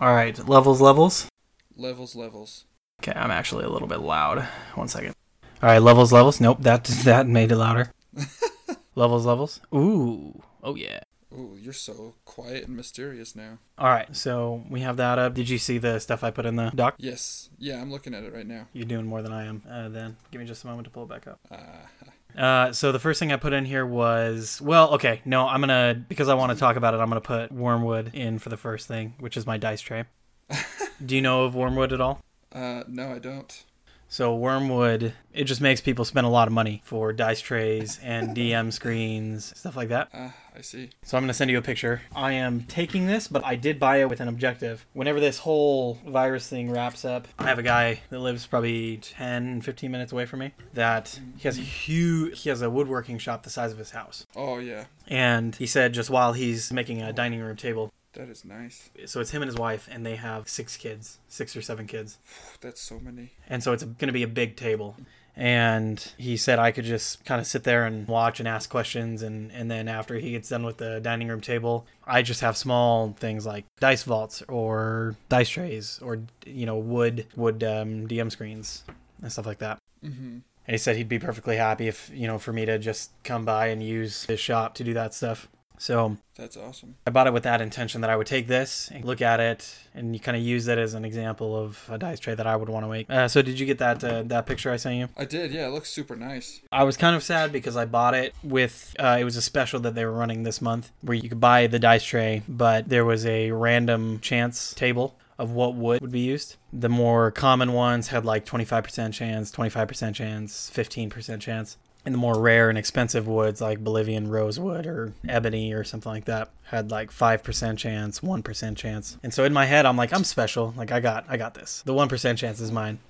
All right, levels, levels. Levels, levels. Okay, I'm actually a little bit loud. One second. All right, levels, levels. Nope, that that made it louder. levels, levels. Ooh, oh yeah. Ooh, you're so quiet and mysterious now. All right, so we have that up. Did you see the stuff I put in the doc? Yes. Yeah, I'm looking at it right now. You're doing more than I am. Uh, then give me just a moment to pull it back up. Uh, Uh, so the first thing I put in here was well, okay, no, I'm gonna because I want to talk about it. I'm gonna put Wyrmwood in for the first thing, which is my dice tray. Do you know of Wyrmwood at all? uh, no, I don't. So Wyrmwood, it just makes people spend a lot of money for dice trays and DM screens, stuff like that. Ah, I see. So I'm going to send you a picture. I am taking this, but I did buy it with an objective. Whenever this whole virus thing wraps up, I have a guy that lives probably 10, 15 minutes away from me that he has a huge, he has a woodworking shop the size of his house. Oh, yeah. And he said just while he's making a dining room table, That is nice. so it's him and his wife, and they have six kids, six or seven kids. That's so many. and so it's going to be a big table and he said i could just kind of sit there and watch and ask questions and and then after he gets done with the dining room table i just have small things like dice vaults or dice trays or you know wood wood um, dm screens and stuff like that Mm-hmm. and he said he'd be perfectly happy if you know for me to just come by and use his shop to do that stuff so That's awesome. I bought it with that intention that I would take this and look at it and you kind of use it as an example of a dice tray that I would want to make. Uh, so did you get that uh, that picture I sent you? I did. Yeah, it looks super nice. I was kind of sad because I bought it with uh, it was a special that they were running this month where you could buy the dice tray, but there was a random chance table of what wood would be used. The more common ones had like 25% chance, 25% chance, 15% chance. And the more rare and expensive woods like Bolivian rosewood or ebony or something like that had like 5% chance, 1% chance. And so in my head I'm like I'm special, like I got I got this. The 1% chance is mine.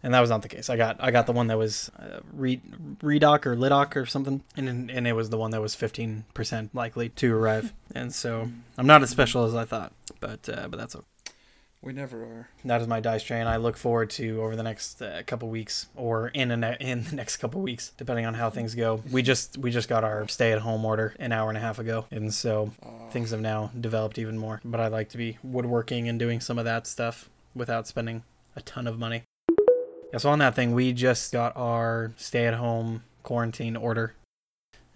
And that was not the case. I got I got the one that was uh, re- redoc or lidoc or something, and and it was the one that was fifteen percent likely to arrive. and so I'm not as special as I thought, but uh, but that's okay. We never are. That is my dice tray, and I look forward to over the next uh, couple weeks, or in ne- in the next couple weeks, depending on how things go. We just we just got our stay at home order an hour and a half ago, and so Uh, things have now developed even more. But I like to be woodworking and doing some of that stuff without spending a ton of money. Yeah, so on that thing, we just got our stay-at-home quarantine order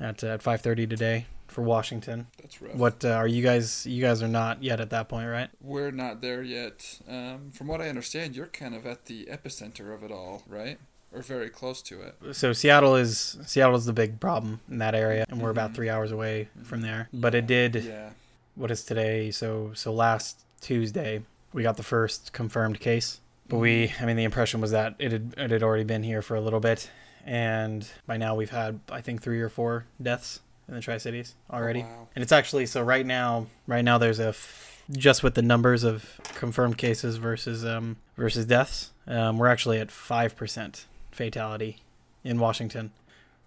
at uh, at 5:30 today for Washington. that's rough. What uh, are you guys? You guys are not yet at that point, right? We're not there yet. Um, from what I understand, you're kind of at the epicenter of it all, right? Or very close to it. So Seattle is Seattle is the big problem in that area, and we're about Mhm. three hours away from there. But it did. Yeah. What is today? So so last Tuesday we got the first confirmed case. But we, I mean, the impression was that it had it had already been here for a little bit, and by now we've had I think three or four deaths in the Tri Cities already. Oh, wow. And it's actually so right now, right now there's a f- just with the numbers of confirmed cases versus um versus deaths, um, we're actually at five percent fatality in Washington,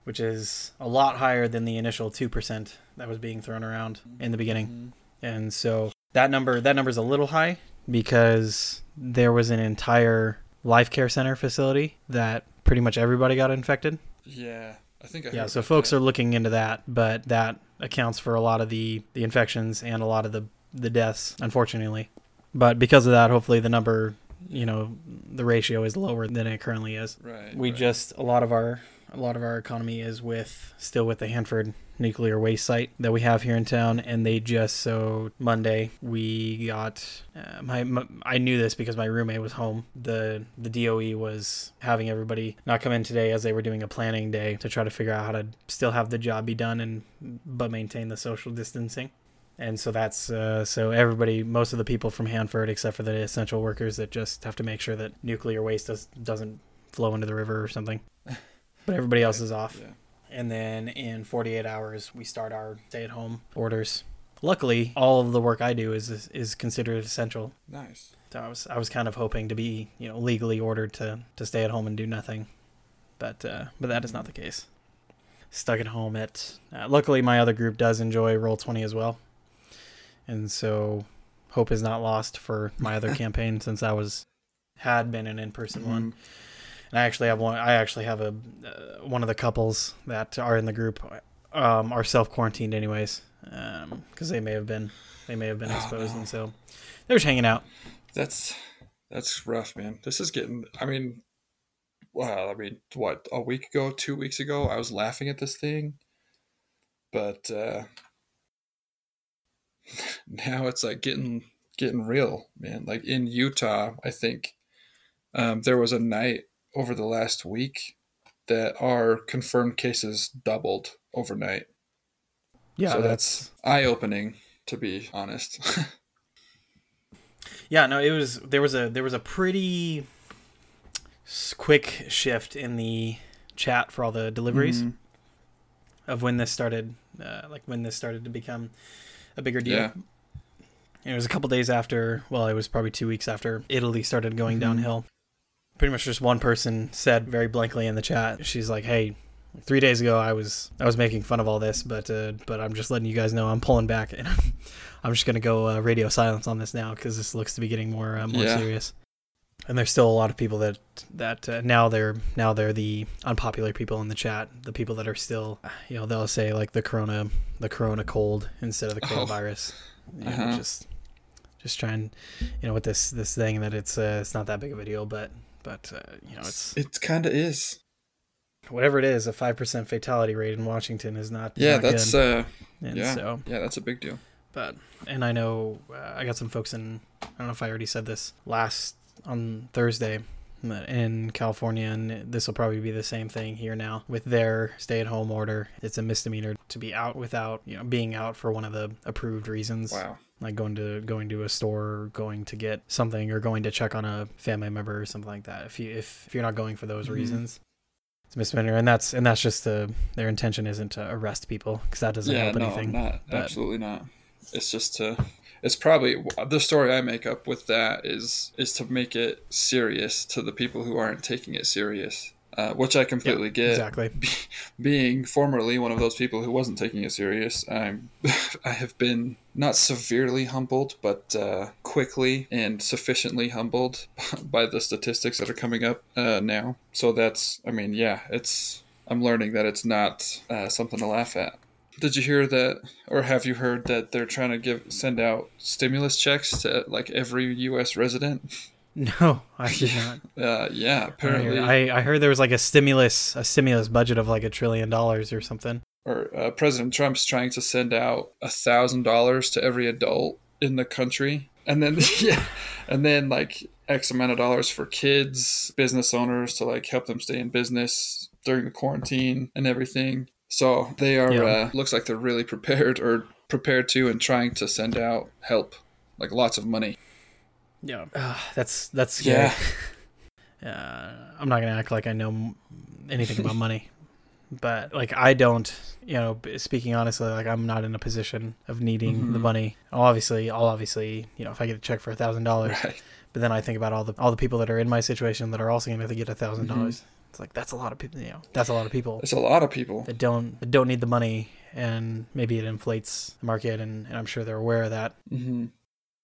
which is a lot higher than the initial two percent that was being thrown around in the beginning. Mhm. And so that number that number is a little high because there was an entire life care center facility that pretty much everybody got infected. Yeah. I think I Yeah, so folks that. are looking into that, but that accounts for a lot of the the infections and a lot of the the deaths, unfortunately. But because of that, hopefully the number, you know, the ratio is lower than it currently is. Right. We right. just a lot of our a lot of our economy is with still with the Hanford nuclear waste site that we have here in town, and they just so Monday we got uh, my, my I knew this because my roommate was home. the The DOE was having everybody not come in today as they were doing a planning day to try to figure out how to still have the job be done and but maintain the social distancing. And so that's uh, so everybody, most of the people from Hanford, except for the essential workers that just have to make sure that nuclear waste does, doesn't flow into the river or something. But everybody else is off. Yeah. And then in 48 hours, we start our stay-at-home orders. Luckily, all of the work I do is is considered essential. Nice. So I was I was kind of hoping to be you know legally ordered to to stay at home and do nothing, but uh, but that is not the case. Stuck at home at. Uh, luckily, my other group does enjoy Roll Twenty as well, and so hope is not lost for my other campaign since I was had been an in person one. I actually have one. I actually have a uh, one of the couples that are in the group um, are self quarantined anyways, because they may have been they may have been Oh, exposed, no. and so They're just hanging out. That's that's rough, man. This is getting. I mean, well, I mean, what a week ago, two weeks ago, I was laughing at this thing, but uh, now it's like getting getting real, man. Like in Utah, I think um, there was a night over the last week that our confirmed cases doubled overnight. Yeah, so that's, that's eye opening, to be honest. yeah. No, it was there was a there was a pretty quick shift in the chat for all the deliveries Mhm. of when this started, uh, like when this started to become a bigger deal. Yeah. And it was a couple days after, well, it was probably two weeks after Italy started going Mhm. downhill. Pretty much just one person said very blankly in the chat, she's like, "Hey, three days ago I was I was making fun of all this, but uh, but I'm just letting you guys know I'm pulling back and I'm, I'm just gonna go uh, radio silence on this now because this looks to be getting more uh, more Yeah. serious." And there's still a lot of people that that uh, now they're now they're the unpopular people in the chat, the people that are still, you know, they'll say like the corona the corona cold instead of the Oh. coronavirus. Know, Uh-huh. just just trying, you know, with this this thing that it's uh, it's not that big of a deal, but but uh, you know, it's It kind of is. whatever it is, a five percent fatality rate in Washington is not Yeah, not that's good. uh, and yeah. so yeah, that's a big deal. but and I know uh, I got some folks in. I don't know if I already said this last on Thursday in California, and this will probably be the same thing here now with their stay-at-home order. It's a misdemeanor to be out without you know being out for one of the approved reasons, Wow. Like going to going to a store, going to get something, or going to check on a family member or something like that. If you if, if you're not going for those Mhm. reasons. It's misdemeanor, and that's and that's just the their intention isn't to arrest people because that doesn't yeah, help no, anything. not but- absolutely not. It's just to. It's probably the story I make up with that is is to make it serious to the people who aren't taking it serious, uh, which I completely get. exactly. Be, being formerly one of those people who wasn't taking it serious, I'm I have been not severely humbled, but uh, quickly and sufficiently humbled by the statistics that are coming up uh, now. So that's, I mean, yeah, it's. I'm learning that it's not uh, something to laugh at. Did you hear that, or have you heard that they're trying to give send out stimulus checks to like every U.S. resident? No, I did not. Uh, yeah, apparently. I, I heard there was like a stimulus a stimulus budget of like a trillion dollars or something. or uh, President Trump's trying to send out a thousand dollars to every adult in the country, and then yeah, and then like X amount of dollars for kids, business owners to like help them stay in business during the quarantine and everything. So they are Yeah. uh, looks like they're really prepared or prepared to and trying to send out help, like lots of money. Yeah, uh, that's that's scary. Yeah. Uh, I'm not gonna act like I know anything about money, but like I don't. You know, speaking honestly, like I'm not in a position of needing the Mhm. money. Obviously, I'll obviously, you know, if I get a check for a thousand dollars, but then I think about all the all the people that are in my situation that are also gonna have to get a thousand Mhm. dollars. It's like that's a lot of people. You know, that's a lot of people. It's a lot of people. that don't that don't need the money and maybe it inflates the market and, and I'm sure they're aware of that. hmm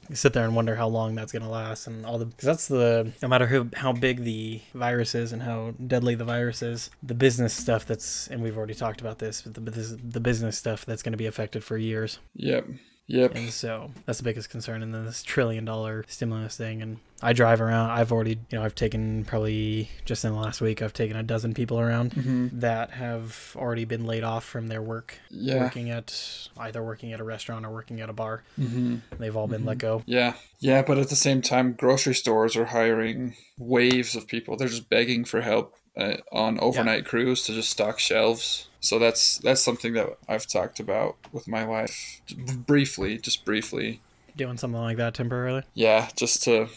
You sit there and wonder how long that's going to last and all the cuz that's the no matter who how big the virus is and how deadly the virus is, the business stuff that's and we've already talked about this, but the the business stuff that's going to be affected for years. Yep. Yep. And so that's the biggest concern in this trillion dollar stimulus thing. And I drive around. I've already, you know, I've taken probably just in the last week, I've taken a dozen people around hmm that have already been laid off from their work Yeah. working at either working at a restaurant or working at a bar. hmm They've all been Mhm. let go. Yeah. Yeah, but at the same time, grocery stores are hiring waves of people. They're just begging for help uh, on overnight crews to just stock shelves. So that's that's something that I've talked about with my wife briefly, just briefly. Doing something like that temporarily. Yeah, just to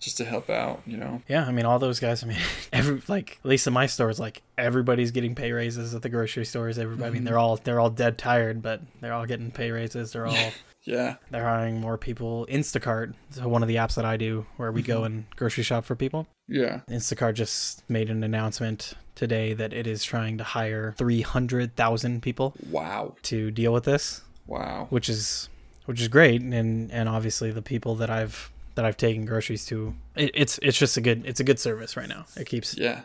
just to help out, you know. Yeah, I mean all those guys. I mean, every like at least in my stores, like everybody's getting pay raises at the grocery stores. Everybody, I mean, Mhm. they're all they're all dead tired, but they're all getting pay raises. They're all Yeah. they're hiring more people. Instacart, so one of the apps that I do where we go and grocery shop for people. Yeah. Instacart just made an announcement today that it is trying to hire three hundred thousand people Wow. to deal with this. Wow. which is which is great and and obviously the people that I've that I've taken groceries to it, it's it's just a good it's a good service right now it keeps Yeah.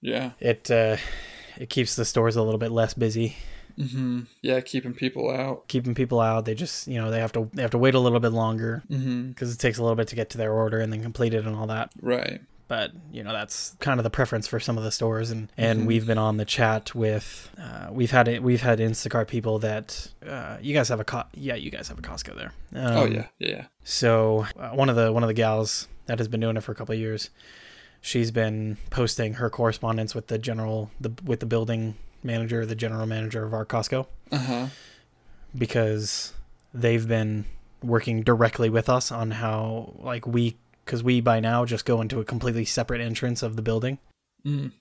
Yeah. it uh it keeps the stores a little bit less busy Mm-hmm. Yeah, keeping people out. keeping people out. They just you know they have to they have to wait a little bit longer Mm-hmm. because it takes a little bit to get to their order and then complete it and all that. Right. But you know that's kind of the preference for some of the stores, and and Mhm. we've been on the chat with uh, we've had it we've had Instacart people that uh, you guys have a co- yeah you guys have a Costco there. Um, oh yeah, yeah. So uh, one of the one of the gals that has been doing it for a couple of years, she's been posting her correspondence with the general the with the building manager, the general manager of our Costco, Uh huh. because they've been working directly with us on how like we because we by now just go into a completely separate entrance of the building Mm.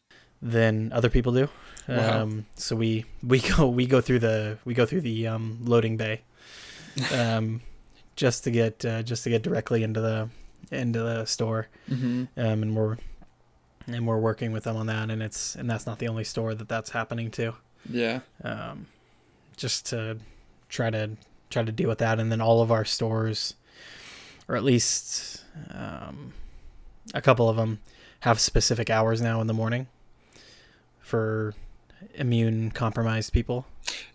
than other people do. Wow. Um, so we we go we go through the we go through the um, loading bay, um, just to get uh, just to get directly into the into the store, Mm-hmm. um, and we're and we're working with them on that, and it's and that's not the only store that that's happening to. Yeah. Um, just to try to try to deal with that, and then all of our stores, or at least um, a couple of them, have specific hours now in the morning for immune compromised people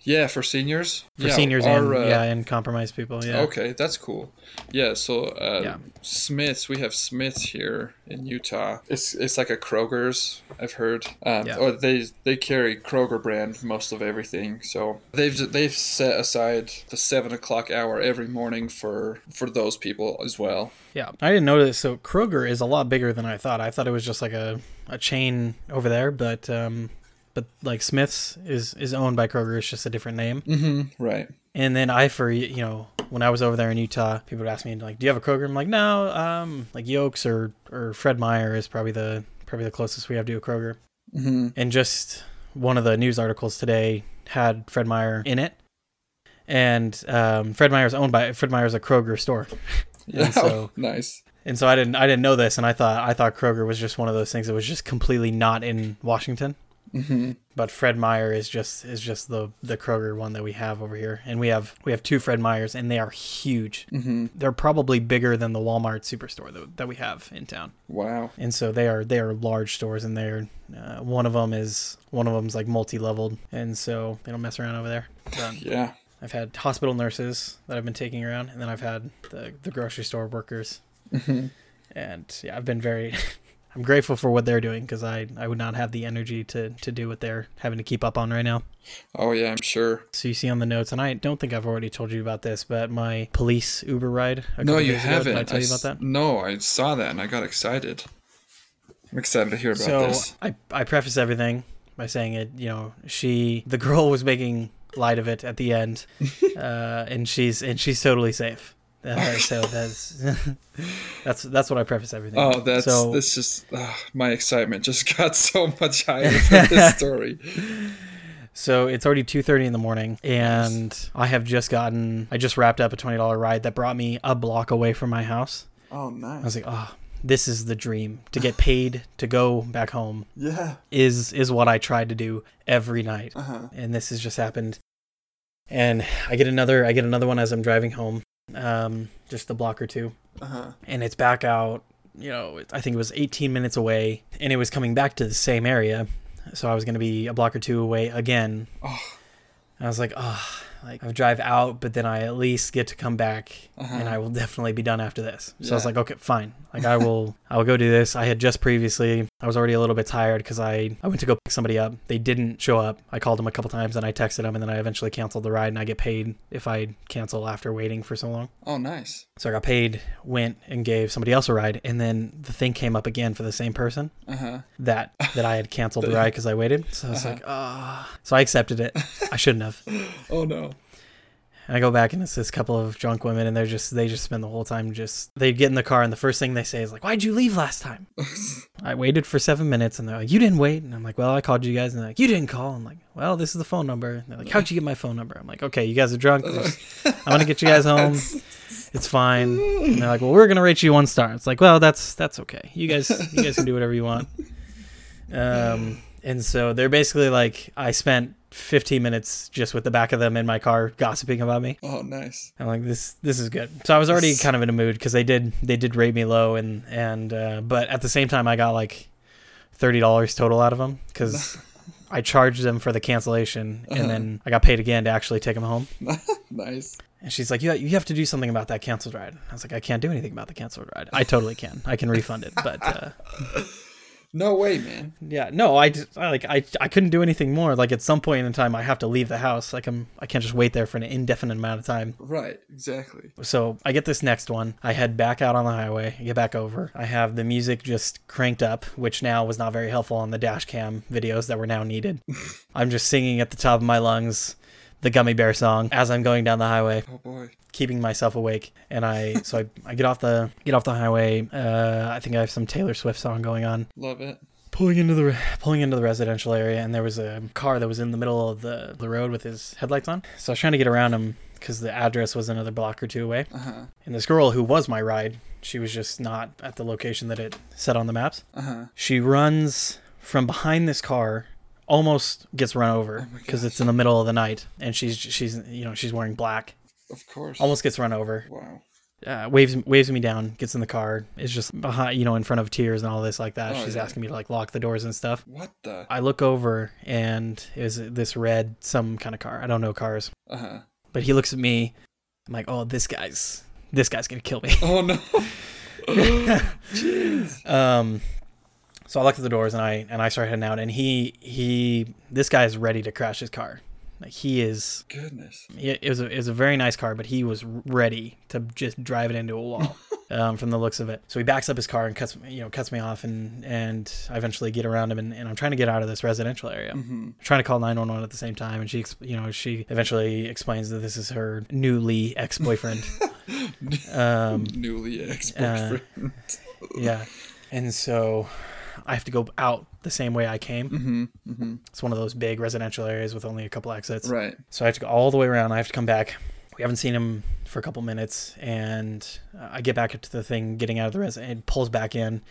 Yeah, for seniors. for yeah, seniors our, and uh, yeah and compromised people yeah Okay, that's cool. Yeah, so uh, Yeah. Smiths, we have Smiths here in Utah. It's it's like a Kroger's, I've heard. Um, Yeah. Or they they carry Kroger brand most of everything. So they've they've set aside the seven o'clock hour every morning for for those people as well. yeah i didn't know this so kroger is a lot bigger than i thought i thought it was just like a, a chain over there but um but like smith's is is owned by kroger it's just a different name Mm-hmm. Right. And then I, for you know, when I was over there in Utah, people would ask me like, "Do you have a Kroger?" I'm like, "No." Um, like Yokes or or Fred Meyer is probably the probably the closest we have to a Kroger. Mm-hmm. And just one of the news articles today had Fred Meyer in it, and um, Fred Meyer is owned by Fred Meyer's a Kroger store, Yeah. So- nice. and so I didn't I didn't know this, and I thought I thought Kroger was just one of those things that was just completely not in Washington. Mm-hmm. But Fred Meyer is just is just the the Kroger one that we have over here, and we have we have two Fred Meyers, and they are huge. Mm-hmm. They're probably bigger than the Walmart superstore that, that we have in town, Wow. and so they are they are large stores, and they're uh, one of them is one of them's like multi leveled, and so they don't mess around over there. Um, Yeah. I've had hospital nurses that I've been taking around, and then I've had the the grocery store workers, Mm-hmm. and yeah, I've been very. I'm grateful for what they're doing because I, I would not have the energy to, to do what they're having to keep up on right now. Oh yeah, I'm sure. So you see on the notes, and I don't think I've already told you about this, but my police Uber ride. A No, you days ago, haven't. Did I tell you about that? No, I saw that and I got excited. I'm excited to hear about So this. I I preface everything by saying it. You know, she the girl was making light of it at the end, uh, and she's and she's totally safe. Uh, so that's that's that's what I preface everything. Oh, with. that's so this just uh, my excitement just got so much higher for this story. So it's already 2:30 in the morning and I have just gotten I just wrapped up a $20 ride that brought me a block away from my house. Oh, nice. I was like, "Oh, this is the dream. To get paid to go back home Yeah. is is what I tried to do every night." Uh huh. And this has just happened. And I get another I get another one as I'm driving home. Um just a block or two Uh huh. and it's back out you know i think it was 18 minutes away and it was coming back to the same area so i was going to be a block or two away again Oh. and i was like oh like i drive out but then i at least get to come back Uh-huh. and i will definitely be done after this so i was like okay fine like i will i will go do this i had just previously i was already a little bit tired because i i went to go pick somebody up they didn't show up i called them a couple times and i texted them and then i eventually canceled the ride and i get paid if i cancel after waiting for so long Oh, nice. so I got paid, went and gave somebody else a ride, and then the thing came up again for the same person Uh huh. that that I had canceled the ride because I waited. So I was like, ah. So I accepted it. I shouldn't have. Oh no. And I go back and it's this couple of drunk women, and they're just they just spend the whole time just they get in the car, and the first thing they say is like, "Why'd you leave last time?" I waited for seven minutes, and they're like, "You didn't wait," and I'm like, "Well, I called you guys," and they're like, "You didn't call." I'm like, "Well, this is the phone number." And they're like, "How'd you get my phone number?" I'm like, "Okay, you guys are drunk. Just- I'm gonna get you guys home. It's fine." And they're like, "Well, we're gonna rate you one star." It's like, "Well, that's that's okay. You guys you guys can do whatever you want." Um, and so they're basically like, I spent 15 minutes just with the back of them in my car gossiping about me. Oh, nice. I'm like, this this is good. So I was already kind of in a mood because they did they did rate me low and and uh, but at the same time I got like thirty dollars total out of them because I charged them for the cancellation, Uh-huh. and then I got paid again to actually take them home. nice. And she's like, "You you have to do something about that canceled ride." I was like, "I can't do anything about the canceled ride. I totally can. I can refund it, but." Uh, No way, man. Yeah, no, I, just- I like I I couldn't do anything more. Like at some point in time, I have to leave the house. Like I'm I can't just wait there for an indefinite amount of time. Right, exactly. So I get this next one. I head back out on the highway. I get back over. I have the music just cranked up, which now was not very helpful on the dash cam videos that were now needed. I'm just singing at the top of my lungs the Gummy Bear song as I'm going down the highway Oh boy. keeping myself awake and i so i, I get off the get off the highway uh i think i have some taylor swift song going on Love it. pulling into the pulling into the residential area and there was a car that was in the middle of the, the road with his headlights on so i was trying to get around him because the address was another block or two away Uh huh. and this girl who was my ride she was just not at the location that it said on the maps Uh huh. she runs from behind this car almost gets run over Oh because gosh. it's in the middle of the night and she's she's you know she's wearing black Of course. almost gets run over Wow. uh, waves waves me down, gets in the car, is just behind, you know, in front of tears and all this like that. Oh, She's yeah. asking me to like lock the doors and stuff. What the? I look over and is this red some kind of car? I don't know cars, Uh huh. but he looks at me. I'm like, oh, this guy's this guy's gonna kill me. Oh no. Jeez. um, so I lock the doors and I and I start heading out, and he he this guy is ready to crash his car. Like he is. Goodness. He, it was a, it was a very nice car, but he was ready to just drive it into a wall. um, from the looks of it. So he backs up his car and cuts you know cuts me off, and and I eventually get around him, and, and I'm trying to get out of this residential area. Mm-hmm. Trying to call 911 at the same time, and she you know she eventually explains that this is her newly ex boyfriend. um, Newly ex-boyfriend. yeah, and so I have to go out the same way I came. mm-hmm. Mm-hmm. It's one of those big residential areas with only a couple exits. Right. So I have to go all the way around. I have to come back. We haven't seen him for a couple minutes, and uh, I get back to the thing, getting out of the res, and pulls back in,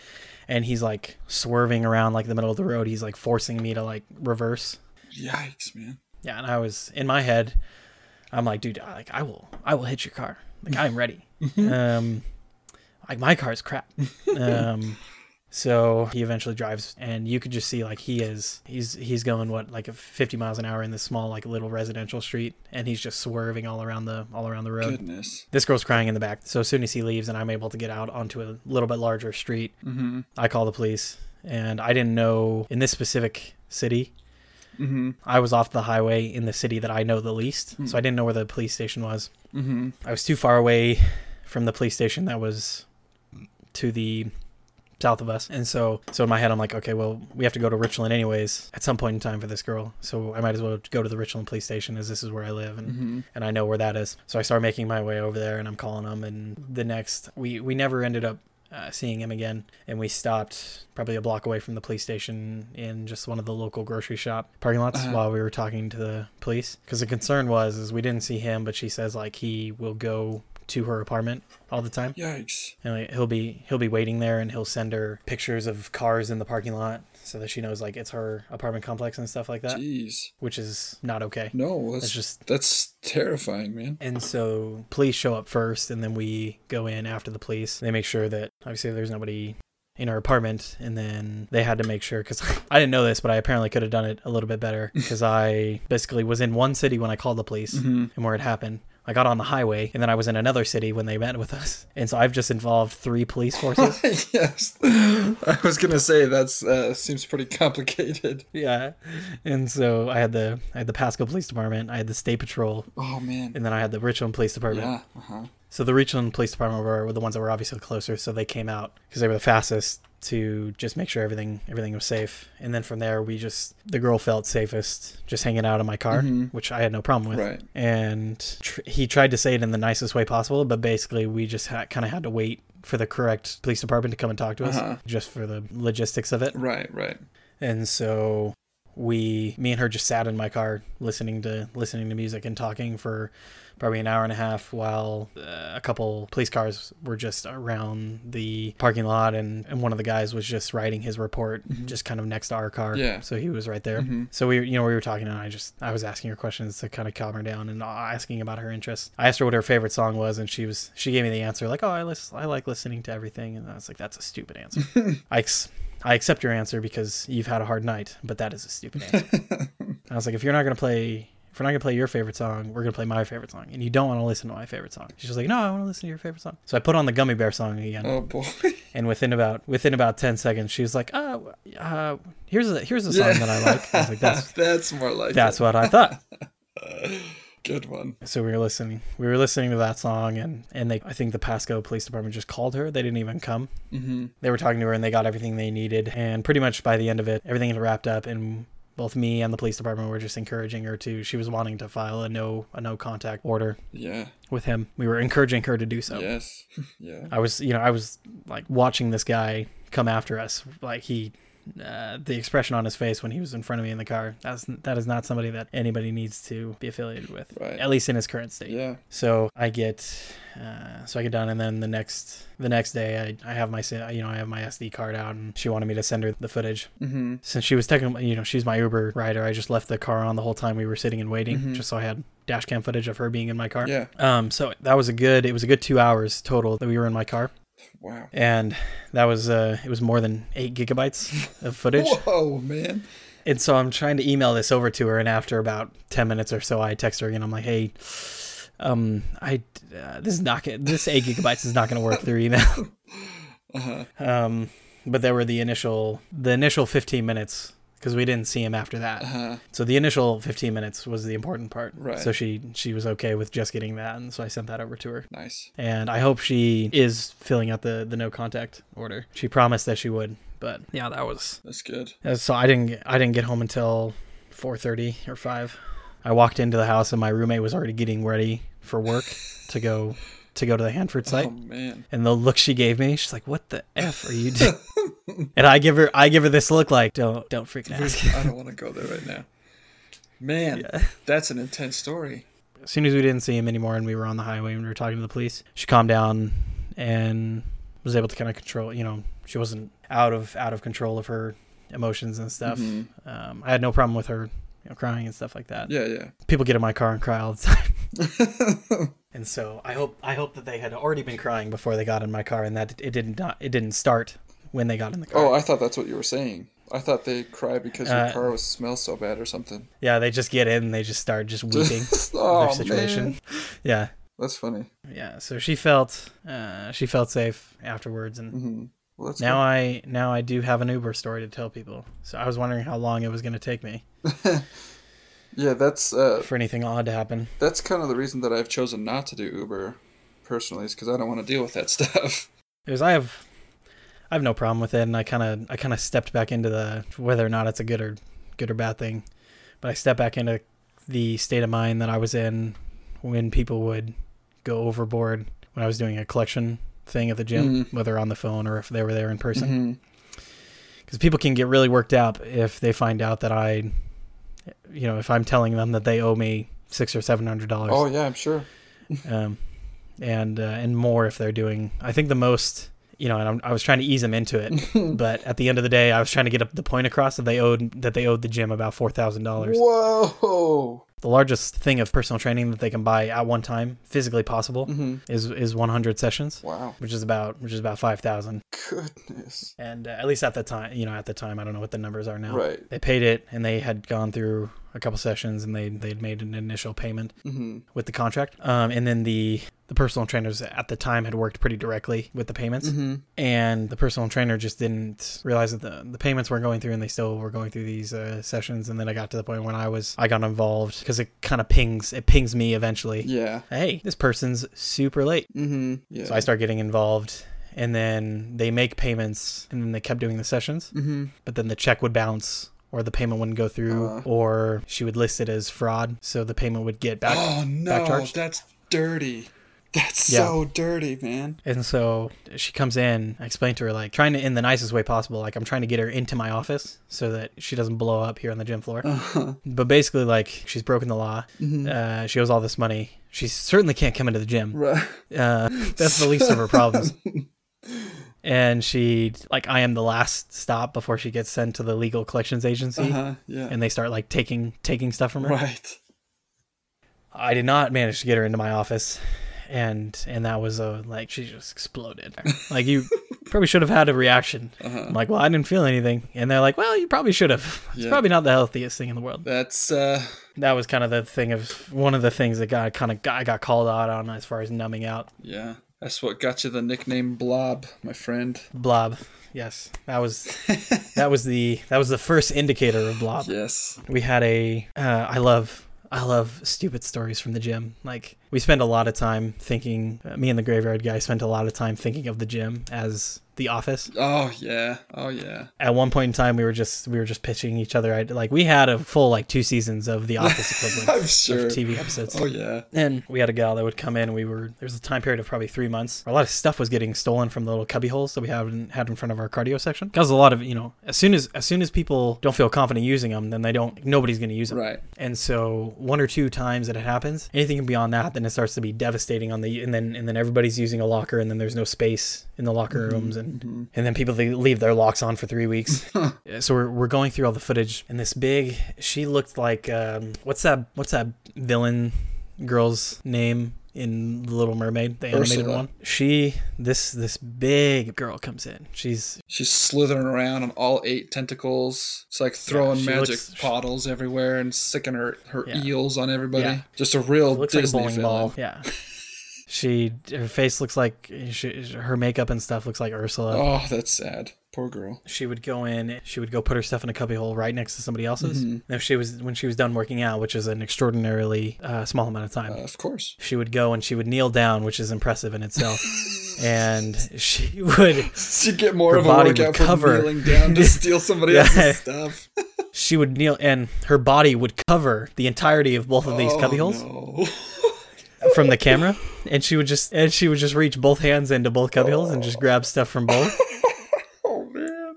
and he's like swerving around like the middle of the road. He's like forcing me to like reverse. Yikes, man. Yeah, and I was in my head, I'm like, dude, I- like I will, I will hit your car. Like I'm ready. um, like my car's crap. Um, so he eventually drives, and you could just see like he is, he's he's going what like a 50 miles an hour in this small like little residential street, and he's just swerving all around the all around the road. Goodness. This girl's crying in the back. So as soon as he leaves, and I'm able to get out onto a little bit larger street, Mm-hmm. I call the police, and I didn't know in this specific city Mm-hmm. I was off the highway in the city that I know the least, Hmm. so I didn't know where the police station was. Mm-hmm. I was too far away from the police station that was to the south of us, and so so in my head I'm like, okay, well we have to go to Richland anyways at some point in time for this girl, so I might as well go to the Richland police station as this is where I live and. Mm-hmm. And I know where that is, so I start making my way over there, and I'm calling them. And the next, we we never ended up uh, seeing him again, and we stopped probably a block away from the police station in just one of the local grocery shop parking lots Uh-huh. while we were talking to the police. Because the concern was is we didn't see him, but she says like he will go to her apartment all the time. Yikes. And like, he'll be he'll be waiting there, and he'll send her pictures of cars in the parking lot so that she knows like it's her apartment complex and stuff like that, Jeez. which is not okay. No, that's It's just that's terrifying, man. and so police show up first, and then we go in after the police. They make sure that obviously there's nobody in our apartment, and then they had to make sure because I didn't know this, but I apparently could have done it a little bit better because I basically was in one city when I called the police Mm-hmm. and where it happened. I got on the highway, and then I was in another city when they met with us, and so I've just involved three police forces. yes. I was gonna say that's uh, seems pretty complicated. yeah, and so I had the I had the Pasco Police Department, I had the State Patrol, Oh man. and then I had the Richland Police Department. Yeah. Uh-huh. So the Richland Police Department were, were the ones that were obviously closer, so they came out because they were the fastest to just make sure everything everything was safe. And then from there, we just the girl felt safest just hanging out in my car, Mhm. which I had no problem with. Right. And tr- he tried to say it in the nicest way possible, but basically we just ha- kind of had to wait for the correct police department to come and talk to us, Uh-huh. just for the logistics of it. Right. Right. And so we, me and her, just sat in my car listening to listening to music and talking for probably an hour and a half while uh, a couple police cars were just around the parking lot and, and one of the guys was just writing his report Mhm. just kind of next to our car Yeah. so he was right there Mhm. so we you know we were talking and i just i was asking her questions to kind of calm her down and asking about her interests i asked her what her favorite song was and she was she gave me the answer like oh i listen i like listening to everything and i was like that's a stupid answer I, ex- I accept your answer because you've had a hard night, but that is a stupid answer. I was like, if you're not gonna play, if we're not gonna play your favorite song, we're gonna play my favorite song, and you don't want to listen to my favorite song. She's like, no, I want to listen to your favorite song. So I put on the Gummy Bear song again, oh boy. and within about within about ten seconds, she was like, oh, uh, here's a here's a song that I like. I was like, that's that's more like that's it. what I thought. Good one. So we were listening. We were listening to that song, and and they, I think the Pasco Police Department just called her. They didn't even come. Mm-hmm. They were talking to her, and they got everything they needed. And pretty much by the end of it, everything had wrapped up, and both me and the police department were just encouraging her to. She was wanting to file a no a no contact order Yeah. with him. We were encouraging her to do so. Yes. yeah. I was, you know, I was like watching this guy come after us. Like he, uh, the expression on his face when he was in front of me in the car. That's that is not somebody that anybody needs to be affiliated with, Right. at least in his current state. Yeah. So I get, uh, so I get done, and then the next the next day, I, I have my you know I have my SD card out, and she wanted me to send her the footage. Mm-hmm. Since she was technically, you know, she's my Uber rider, I just left the car on the whole time we were sitting and waiting, Mhm. just so I had dash cam footage of her being in my car. Yeah. Um, so that was a good. It was a good two hours total that we were in my car, Wow. and that was uh, it was more than eight gigabytes of footage. Whoa, man. And so I'm trying to email this over to her, and after about ten minutes or so, I text her again. I'm like, "Hey, um, I uh, this is not gonna, this eight gigabytes is not going to work through email." Uh-huh. um, but there were the initial the initial 15 minutes because we didn't see him after that. Uh-huh. So the initial 15 minutes was the important part. Right. So she she was okay with just getting that, and so I sent that over to her. Nice. And I hope she is filling out the the no contact order. She promised that she would, but yeah, that was That's good. uh, so I didn't get, I didn't get home until 4:30 or 5. I walked into the house and my roommate was already getting ready for work to go to go to the Hanford site. Oh man. And the look she gave me, she's like, "What the f are you doing?" and I give her I give her this look like, "Don't don't freak out. I don't want to go there right now. Man, Yeah. that's an intense story. As soon as we didn't see him anymore and we were on the highway and we were talking to the police, she calmed down and was able to kind of control. You know, she wasn't out of out of control of her emotions and stuff. Mhm. Um, I had no problem with her, you know, crying and stuff like that. Yeah, yeah. People get in my car and cry all the time. And so I hope I hope that they had already been crying before they got in my car, and that it didn't not it didn't start when they got in the car. oh, I thought that's what you were saying. I thought they cry because your Uh, car was smells so bad or something. Yeah, they just get in and they just start just weeping oh, their situation. man. Yeah, That's funny. yeah. So she felt uh, she felt safe afterwards, and hmm Well, now I now I do have an Uber story to tell people. So I was wondering how long it was going to take me yeah, that's uh, for anything odd to happen. that's kind of the reason that I've chosen not to do Uber personally, is because I don't want to deal with that stuff. Because I have I have no problem with it, and I kind of I kind of stepped back into the whether or not it's a good or good or bad thing, but I stepped back into the state of mind that I was in when people would go overboard when I was doing a collection thing at the gym, Mhm. whether on the phone or if they were there in person. Because people can get really worked up if they find out that I, you know, if I'm telling them that they owe me six or seven hundred dollars Oh yeah, I'm sure. um, and uh, and more if they're doing. I think the most, you know, and I'm, I was trying to ease them into it, but at the end of the day, I was trying to get up the point across that they owed that they owed the gym about four thousand dollars. Whoa. The largest thing of personal training that they can buy at one time, physically possible, hmm is is 100 sessions, Wow. which is about which is about five thousand. Goodness. And uh, at least at the time, you know, at the time, I don't know what the numbers are now. Right. They paid it, and they had gone through a couple sessions, and they they'd made an initial payment hmm with the contract. Um, and then the the personal trainers at the time had worked pretty directly with the payments, hmm and the personal trainer just didn't realize that the the payments weren't going through, and they still were going through these uh, sessions. And then I got to the point when I was I got involved because it kind of pings it pings me eventually. Yeah. Hey, this person's super late, hmm Yeah. so I start getting involved. And then they make payments, and then they kept doing the sessions hmm but then the check would bounce or the payment wouldn't go through Uh. or she would list it as fraud so the payment would get back oh no, that's dirty. That's Yeah. so dirty, man. and so she comes in i explained to her like trying to in the nicest way possible like i'm trying to get her into my office so that she doesn't blow up here on the gym floor Uh-huh. but basically like she's broken the law Mhm. uh, she owes all this money she certainly can't come into the gym Right. uh, that's the least of her problems and she like i am the last stop before she gets sent to the legal collections agency Uh-huh. Yeah. and they start like taking taking stuff from her right. I did not manage to get her into my office, and and that was a like she just exploded. like you probably should have had a reaction. Uh-huh. I'm like, well, I didn't feel anything, and they're like, well, you probably should have. It's Yeah. probably not the healthiest thing in the world. That's uh That was kind of the thing of one of the things that got kind of I got called out on as far as numbing out. yeah. That's what got you the nickname Blob, my friend. Blob. Yes, that was that was the that was the first indicator of blob. Yes. We had a uh, I love I love stupid stories from the gym. Like we spend a lot of time thinking. Uh, me and the graveyard guy spent a lot of time thinking of the gym as the office. Oh yeah. Oh yeah. At one point in time, we were just we were just pitching each other. I, like we had a full like two seasons of the office equivalent I'm sure. of TV episodes. Oh yeah. And we had a gal that would come in. And we were there was a time period of probably three months. A lot of stuff was getting stolen from the little cubby holes that we haven't had in front of our cardio section. Because a lot of you know, as soon as as soon as people don't feel confident using them, then they don't. Nobody's going to use them. Right. And so one or two times that it happens, anything beyond that, then it starts to be devastating on the and then and then everybody's using a locker and then there's no space in the locker mm-hmm. rooms and and then people they leave their locks on for three weeks. So we're, we're going through all the footage and this big she looked like um, what's that what's that villain girl's name in The Little Mermaid, the animated Ursula. one? She this this big girl comes in. She's She's slithering around on all eight tentacles. It's like throwing she magic looks- bottles everywhere and sticking her, her Yeah. eels on everybody. Yeah. Just a real Disney like a bowling villain. ball. Yeah. She her face looks like she, her makeup and stuff looks like Ursula. Oh, that's sad. Poor girl. she would go in she would go put her stuff in a cubbyhole right next to somebody else's Mm-hmm. and if she was when she was done working out which is an extraordinarily uh, small amount of time Uh, of course. she would go and she would kneel down which is impressive in itself and she would She'd get more of a workout from cover- kneeling down to steal somebody Yeah. else's stuff. she would kneel and her body would cover the entirety of both of these Oh, cubby holes no. from the camera and she would just and she would just reach both hands into both cubby holes and just grab stuff from both oh man.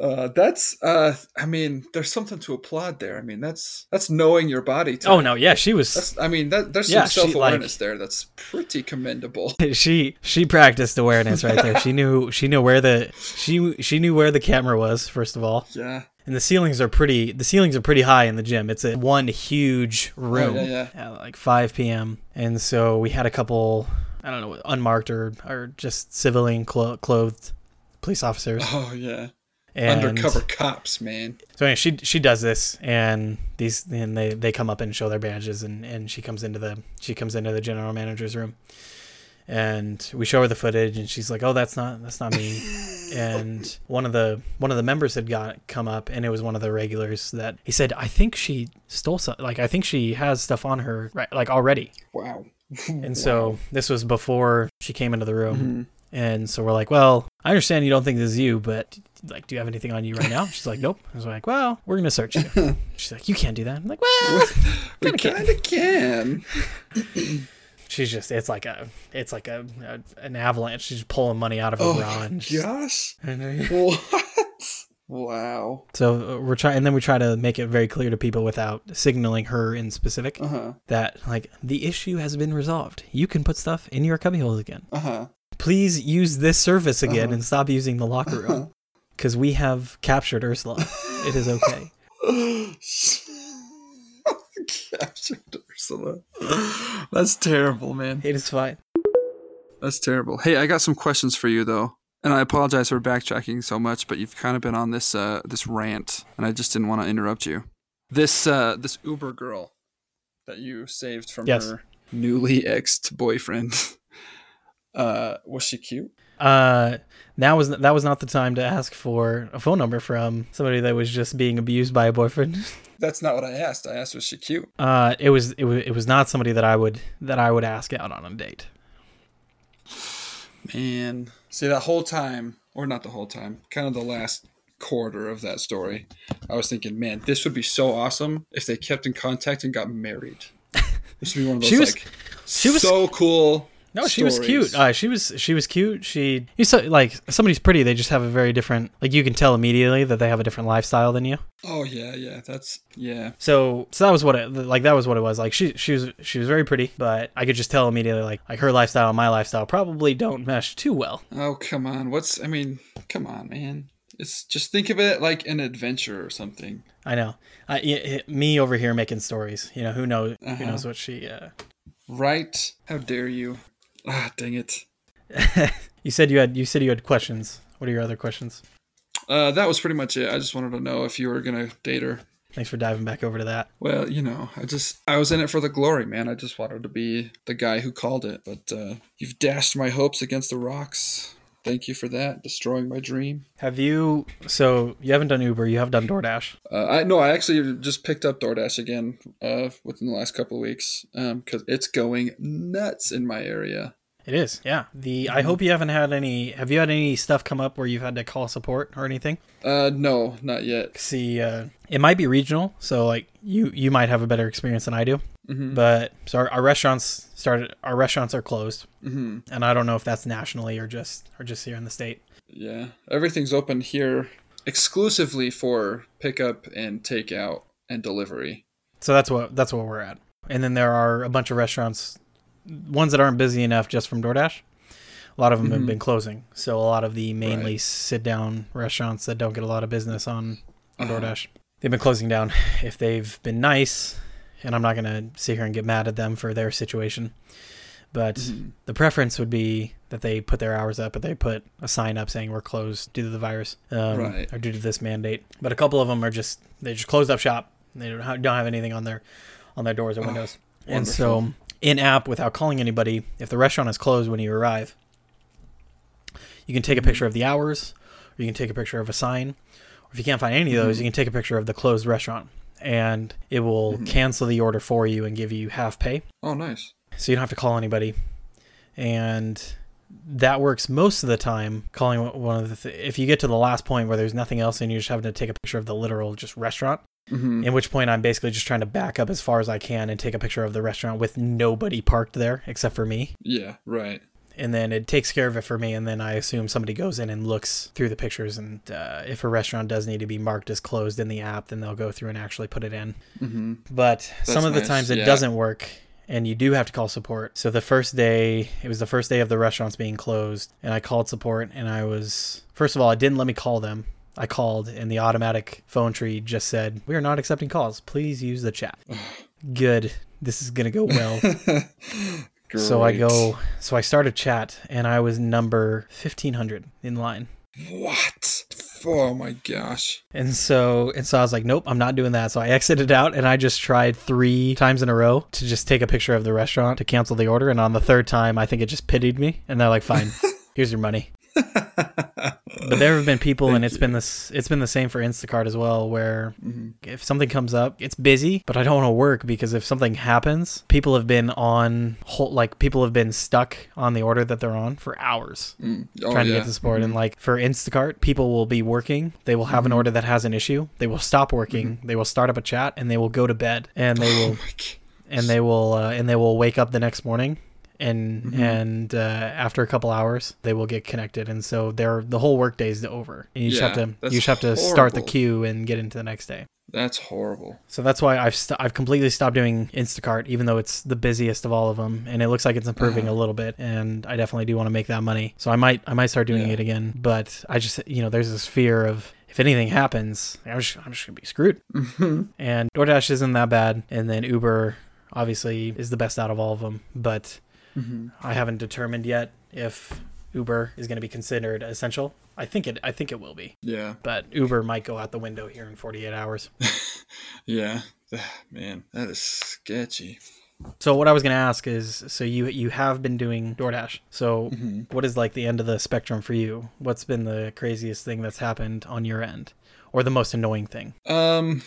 Uh, that's uh I mean, there's something to applaud there. I mean, that's that's knowing your body type. oh no yeah she was That's I mean, that there's Yeah, some self awareness like- there that's pretty commendable. she she practiced awareness right there she knew she knew where the she she knew where the camera was first of all Yeah. And the ceilings are pretty. The ceilings are pretty high in the gym. It's a one huge oh, room Oh, yeah, at like 5 p.m. And so we had a couple, I don't know, unmarked or or just civilian clo- clothed police officers. Oh yeah. And Undercover cops, man. So anyway, she she does this, and these and they they come up and show their badges, and and she comes into the she comes into the general manager's room, and we show her the footage, and she's like, "Oh, that's not that's not me." and one of the one of the members had got come up, and it was one of the regulars that he said, "I think she stole some, like I think she has stuff on her, right, like already." Wow. And so this was before she came into the room. Mhm. And so we're like, well, I understand you don't think this is you, but like, do you have anything on you right now? She's like, nope. I was like, well, we're gonna search you. She's like, you can't do that. I'm like, well, we can. kind of can. She's just, it's like a, it's like a, a an avalanche. She's pulling money out of her Oh bra. And gosh. What? Wow. so uh, we're trying, and then we try to make it very clear to people without signaling her in specific Uh huh. that like the issue has been resolved. You can put stuff in your cubbyholes again. Uh huh. Please use this service again Uh-huh. and stop using the locker room because we have captured Ursula. it is okay. Captured Ursula. That's terrible, man. It is fine. That's terrible. Hey, I got some questions for you though. And I apologize for backtracking so much, but you've kind of been on this uh, this rant, and I just didn't want to interrupt you. This uh, this Uber girl that you saved from Yes. her newly exed boyfriend. Uh, was she cute? Uh, that was that was not the time to ask for a phone number from somebody that was just being abused by a boyfriend. That's not what I asked. I asked was she cute? Uh, it was it was it was not somebody that I would that I would ask out on a date. Man, see that whole time, or not the whole time, kind of the last quarter of that story, I was thinking, man, this would be so awesome if they kept in contact and got married. This would be one of those She was- like she was- so cool. No, she was cute. Uh, she was she was cute. She you like somebody's pretty. They just have a very different like you can tell immediately that they have a different lifestyle than you. oh yeah, yeah, that's yeah. So so that was what it like that was what it was like. She she was she was very pretty, but I could just tell immediately like like her lifestyle and my lifestyle probably don't mesh too well. Oh come on, what's I mean, come on, man. It's just think of it like an adventure or something. I know. I, y- y- me over here making stories. You know who knows Uh-huh. who knows what she. Uh, Right? How dare you? Ah, dang it. You said you had you said you had questions. What are your other questions? Uh, that was pretty much it. I just wanted to know if you were gonna date her. Thanks for diving back over to that. Well, you know, I just I was in it for the glory, man. I just wanted to be the guy who called it, but uh, you've dashed my hopes against the rocks. Thank you for that, destroying my dream. Have you? So you haven't done Uber. You have done DoorDash. Uh, I no, I actually just picked up DoorDash again uh, within the last couple of weeks because it's going nuts in my area. It is, yeah. The I hope you haven't had any. Have you had any stuff come up where you've had to call support or anything? Uh, no, not yet. See, uh, it might be regional, so like you you might have a better experience than I do. Mhm. But so our, our restaurants started. Our restaurants are closed, hmm and I don't know if that's nationally or just or just here in the state. Yeah, everything's open here exclusively for pickup and takeout and delivery. So that's what that's what we're at. And then there are a bunch of restaurants, ones that aren't busy enough just from DoorDash. A lot of them have Mhm. been closing. So a lot of the mainly Right. sit down restaurants that don't get a lot of business on, on Uh-huh. DoorDash, they've been closing down. If they've been nice, and I'm not going to sit here and get mad at them for their situation, but Mhm. the preference would be that they put their hours up, but they put a sign up saying we're closed due to the virus um, Right. or due to this mandate. But a couple of them are just they just closed up shop. They don't have, don't have anything on their on their doors or Oh, windows. and so in app, without calling anybody, if the restaurant is closed when you arrive, you can take a Mm-hmm. picture of the hours, or you can take a picture of a sign. Or if you can't find any of those, Mhm. you can take a picture of the closed restaurant, and it will Mhm. cancel the order for you and give you half pay Oh, nice. so you don't have to call anybody and that works most of the time calling one of the th- if you get to the last point where there's nothing else and you're just having to take a picture of the literal just restaurant hmm in which point i'm basically just trying to back up as far as i can and take a picture of the restaurant with nobody parked there except for me Yeah, right. And then it takes care of it for me and then i assume somebody goes in and looks through the pictures and uh, if a restaurant does need to be marked as closed in the app then they'll go through and actually put it in. Hmm but some That's of the times it yeah. doesn't work and you do have to call support. So the first day it was the first day of the restaurants being closed and i called support and i was first of all it didn't let me call them. I called and the automatic phone tree just said we are not accepting calls. Please use the chat. Good. This is going to go well so i go so i start a chat and i was number 1500 in line What? Oh my gosh. And so and so I was like, nope, I'm not doing that. So I exited out and I just tried three times in a row to just take a picture of the restaurant to cancel the order. And on the third time, I think it just pitied me, and they're like, fine, here's your money. But there have been people, and Thank it's been this, it's been the same for Instacart as well, where Mhm. if something comes up, it's busy, but I don't want to work because if something happens, people have been on whole, like people have been stuck on the order that they're on for hours Mm. Oh, trying to get the support. And Mhm. like for Instacart, people will be working. They will have an Mhm. order that has an issue. They will stop working. They will start up a chat, and they will go to bed. And they Oh will and they will uh, and they will wake up the next morning. And Mhm. and uh, after a couple hours, they will get connected, and so their the whole workday is over. And you just have to you just have to start the queue and get into the next day. That's horrible. So that's why I've st- I've completely stopped doing Instacart, even though it's the busiest of all of them, and it looks like it's improving Uh-huh. a little bit. And I definitely do want to make that money, so I might I might start doing Yeah. it again. But I just you know there's this fear of if anything happens, I'm just I'm just gonna be screwed. Mhm. And DoorDash isn't that bad, and then Uber obviously is the best out of all of them. But Mhm. I haven't determined yet if Uber is going to be considered essential. I think it I think it will be, Yeah. but Uber might go out the window here in 48 hours. Yeah. Man, that is sketchy. So what I was going to ask is, so you you have been doing DoorDash. So Mhm. what is like the end of the spectrum for you? What's been the craziest thing that's happened on your end, or the most annoying thing? Um,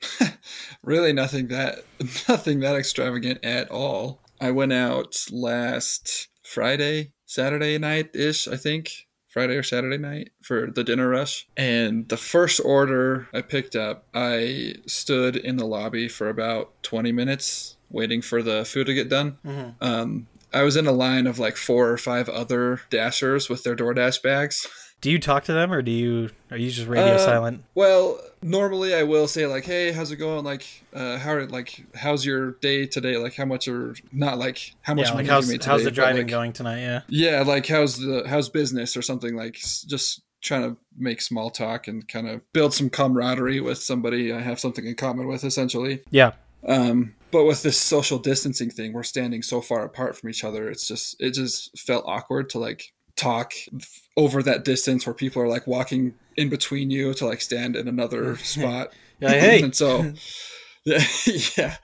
really nothing that nothing that extravagant at all. I went out last Friday, Saturday night ish, I think. Friday or Saturday night for the dinner rush. And the first order I picked up, I stood in the lobby for about 20 minutes waiting for the food to get done. Mm-hmm. Um, I was in a line of like four or five other dashers with their DoorDash bags. Do you talk to them, or do you are you just radio Uh, silent? Well, normally I will say like, "Hey, how's it going? Like, uh, how are like how's your day today? Like, how much are not like how much Yeah, like money how's today? how's the driving like, going tonight? Yeah. Yeah, like how's the how's business or something like just trying to make small talk and kind of build some camaraderie with somebody I have something in common with essentially. Yeah. Um, but with this social distancing thing, we're standing so far apart from each other. It's just it just felt awkward to like talk over that distance where people are like walking in between you to like stand in another spot. Yeah, hey. and so yeah.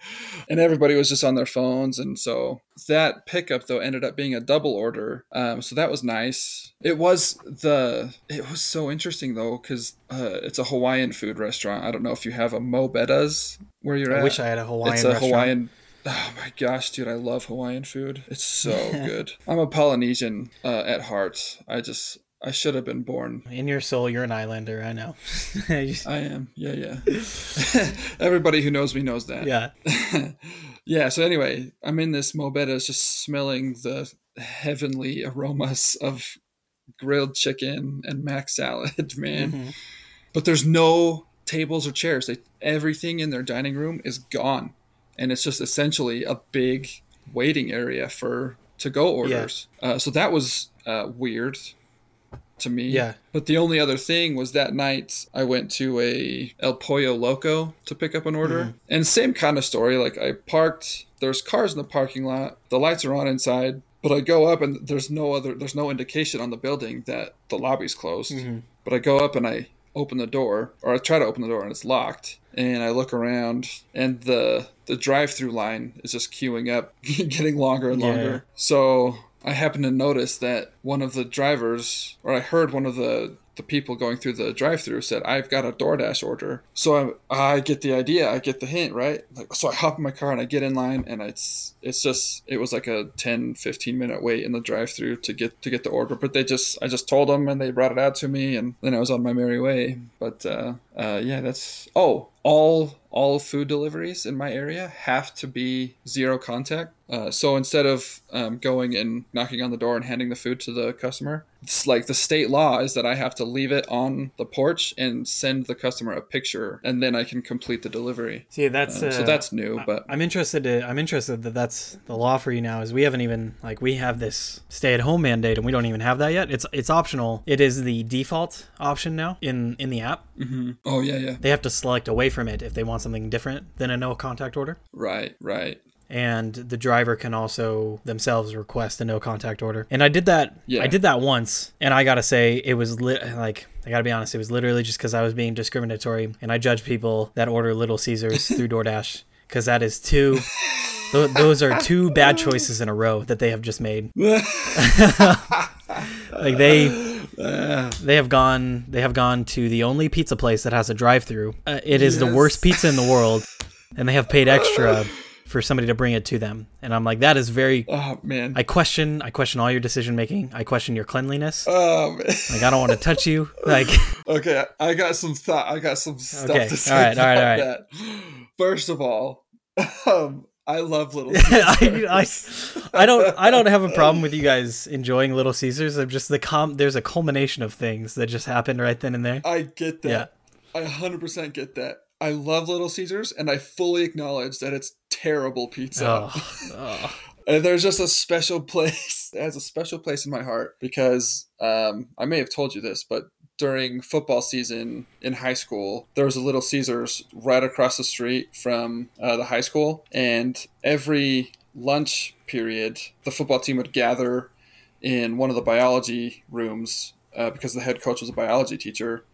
And everybody was just on their phones. And so that pickup though ended up being a double order. Um, so that was nice. It was the it was so interesting though, because uh, it's a Hawaiian food restaurant. I don't know if you have a Mo' Bettahs where you're I at. I wish I had a Hawaiian it's a restaurant. Hawaiian Oh my gosh, dude, I love Hawaiian food. It's so good. I'm a Polynesian uh, at heart. I just I should have been born. In your soul, you're an islander. I know. I am. Yeah, yeah. Everybody who knows me knows that. yeah. yeah, so anyway, I'm in this Mo' Bettahs just smelling the heavenly aromas of grilled chicken and mac salad, man. Mhm. But there's no tables or chairs. They, everything in their dining room is gone. And it's just essentially a big waiting area for to go orders. Uh, so that was uh, weird to me. Yeah. But the only other thing was that night I went to a El Pollo Loco to pick up an order. Mm-hmm. And same kind of story. Like I parked, there's cars in the parking lot, the lights are on inside, but I go up and there's no other, there's no indication on the building that the lobby's closed. Mhm. But I go up and I open the door, or I try to open the door and it's locked. And I look around and the the drive-through line is just queuing up, getting longer and Yeah. longer. So I happen to notice that one of the drivers, or I heard one of the the people going through the drive-through said, "I've got a DoorDash order." So I, I get the idea, I get the hint, right? Like, so I hop in my car and I get in line, and it's it's just it was like a 10, 15 minute wait in the drive-through to get to get the order. But they just I just told them, and they brought it out to me, and then I was on my merry way. But uh, uh, yeah, that's oh all all food deliveries in my area have to be zero contact. Uh, so instead of um, going and knocking on the door and handing the food to the customer, it's like the state law is that I have to leave it on the porch and send the customer a picture, and then I can complete the delivery. See, that's Um, uh, so that's new, but I'm interested. To, I'm interested that that's the law for you now. Is we haven't even like we have this stay-at-home mandate, and we don't even have that yet. It's it's optional. It is the default option now in in the app. Mm-hmm. oh yeah, yeah, They have to select away from it if they want something different than a no contact order. right, right. and the driver can also themselves request a no contact order. And I did that. Yeah. I did that once, and I gotta say it was lit. Like I gotta be honest, it was literally just because I was being discriminatory, and I judge people that order Little Caesars through DoorDash because that is two. tho- Those are two bad choices in a row that they have just made. Like they Uh, they have gone they have gone to the only pizza place that has a drive-through. Uh, it is the worst pizza in the world, and they have paid extra for somebody to bring it to them. And I'm like, that is very. oh man. I question I question all your decision making. I question your cleanliness. oh man. Like I don't want to touch you. Like Okay, I got some thought. I got some stuff Okay, to say all right, all right, about all right. that. First of all, um, I love Little I, Caesars. I, I don't I don't have a problem with you guys enjoying Little Caesars. I'm just the com. There's a culmination of things that just happened right then and there. I get that. Yeah. I 100% get that. I love Little Caesars, and I fully acknowledge that it's terrible pizza. Oh, oh. And there's just a special place. It has a special place in my heart because um, I may have told you this, but during football season in high school, there was a Little Caesars right across the street from uh, the high school, and every lunch period, the football team would gather in one of the biology rooms uh, because the head coach was a biology teacher,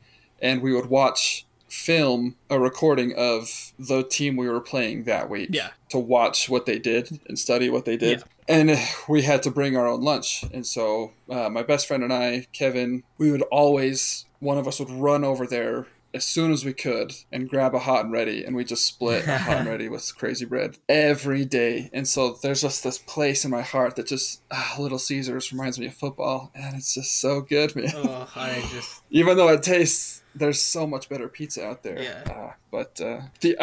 and we would watch film a recording of the team we were playing that week Yeah. to watch what they did and study what they did. And we had to bring our own lunch. And so uh, my best friend and I, Kevin, we would always, one of us would run over there as soon as we could and grab a hot and ready. And we just split a hot and ready with crazy bread every day. And so there's just this place in my heart that just, ah, Little Caesars reminds me of football. And it's just so good, man. Oh, I just Even though it tastes, there's so much better pizza out there. Yeah. Uh, but uh, the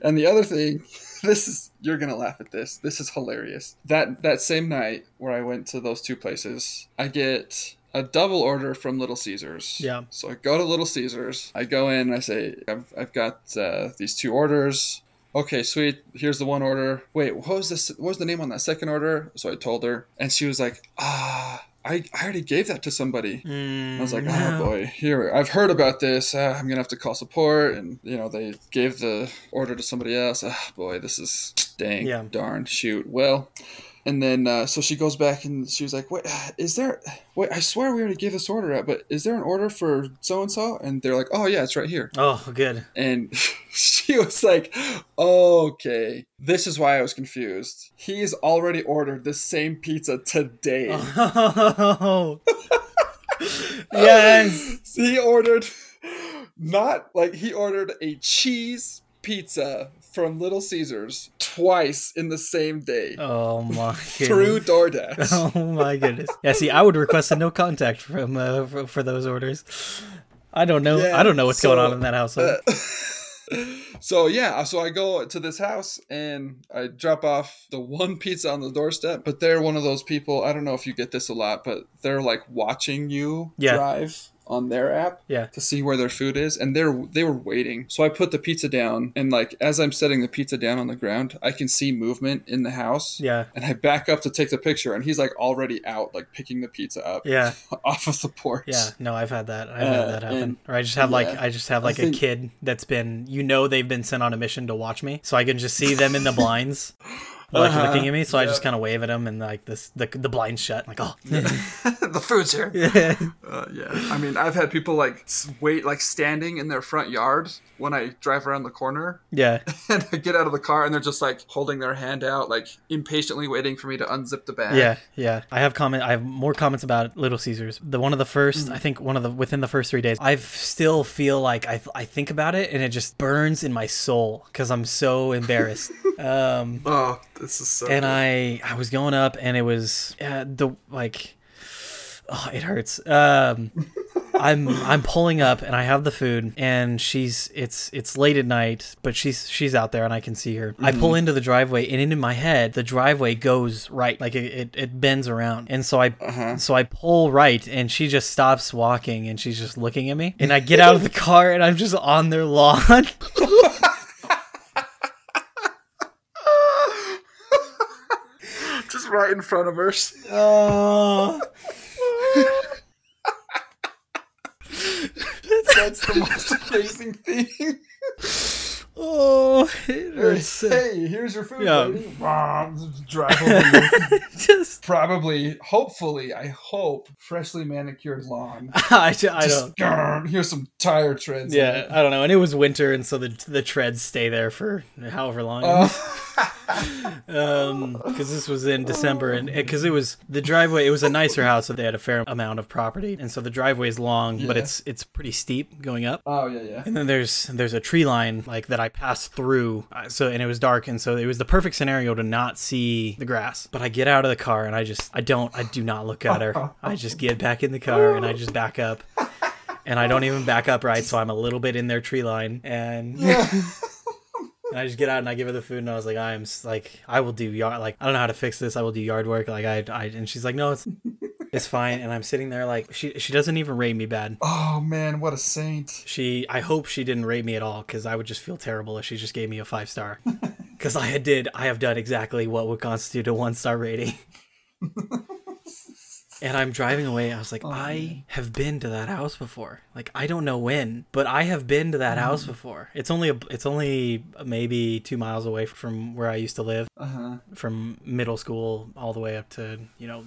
and the other thing, this is you're gonna laugh at this. This is hilarious. That that same night where I went to those two places, I get a double order from Little Caesars. Yeah. So I go to Little Caesars. I go in. and I say, I've, I've got uh, these two orders. Okay, sweet. Here's the one order. Wait, what was this? What was the name on that second order? So I told her, and she was like, Ah, I, I already gave that to somebody. Mm, I was like, no. oh boy, here I've heard about this. Uh, I'm gonna have to call support, and you know they gave the order to somebody else. Oh boy, this is dang, Yeah. darn, shoot. Well, And then uh, so she goes back and she was like, "Wait, is there? Wait, I swear we already gave this order out, but is there an order for so and so?" And they're like, "Oh yeah, it's right here." Oh, good. And she was like, "Okay, this is why I was confused. He's already ordered the same pizza today. Oh. yes. he ordered not like he ordered a cheese pizza from Little Caesars twice in the same day Oh my through. DoorDash." Oh my goodness. Yeah, see, I would request a no contact from uh, for, for those orders. I don't know. Yeah, I don't know what's going on in that household. Uh, so yeah, so I go to this house and I drop off the one pizza on the doorstep, but they're one of those people. I don't know if you get this a lot, but they're like watching you Yeah. drive on their app yeah. to see where their food is, and they're they were waiting. So I put the pizza down, and like as I'm setting the pizza down on the ground, I can see movement in the house. Yeah. And I back up to take the picture, and he's like already out, like picking the pizza up Yeah. off of the porch. Yeah. No, I've had that. I've Uh, had that happen. and- Or I just have like. I just have like think- a kid that's been you know they've been sent on a mission to watch me, so I can just see them in the blinds. Like Uh-huh. looking at me, so I just kind of wave at them, and like this, the the blinds shut. Like, oh, the food's here. yeah, Uh, yeah, I mean, I've had people like wait, like standing in their front yard when I drive around the corner, yeah, and I get out of the car, and they're just like holding their hand out, like impatiently waiting for me to unzip the bag. yeah, yeah. I have comment. I have more comments about Little Caesars. The one of the first, I think, one of the within the first three days, I still feel like I I think about it, and it just burns in my soul because I'm so embarrassed. um, Oh, this is so. and good. I I was going up and it was uh, the like oh it hurts um I'm I'm pulling up and I have the food and she's it's it's late at night but she's she's out there and I can see her I pull into the driveway and in my head the driveway goes right like it, it, it bends around and so I Uh-huh. so I pull right and she just stops walking and she's just looking at me and I get out of the car and I'm just on their lawn just right in front of her. oh That's the most amazing thing. oh it hurts hey, here's your food, Yeah. lady. Drive over just probably, hopefully, I hope, freshly manicured lawn. I, ju- I don't. grrr, here's some tire treads. Yeah. I don't know. And it was winter, and so the the treads stay there for however long. Oh. um, because this was in December, and because it was the driveway, it was a nicer house, so they had a fair amount of property, and so the driveway is long, but it's it's pretty steep going up. oh yeah, yeah. And then there's there's a tree line like that I passed through, uh, so and it was dark, and so it was the perfect scenario to not see the grass. But I get out of the car and I just I don't I do not look at her. I just get back in the car and I just back up, and I don't even back up right, so I'm a little bit in their tree line, and and I just get out and I give her the food, and I was like I am like I will do yard like I don't know how to fix this. I will do yard work. Like I I and she's like no it's. It's fine, and I'm sitting there like she she doesn't even rate me bad. Oh man, what a saint. She, I hope she didn't rate me at all because I would just feel terrible if she just gave me a five star. Because I did, I have done exactly what would constitute a one star rating. and I'm driving away. I was like, I have been to that house before. Like I don't know when, but I have been to that house before. It's only a, it's only maybe two miles away from where I used to live, Uh huh. from middle school all the way up to you know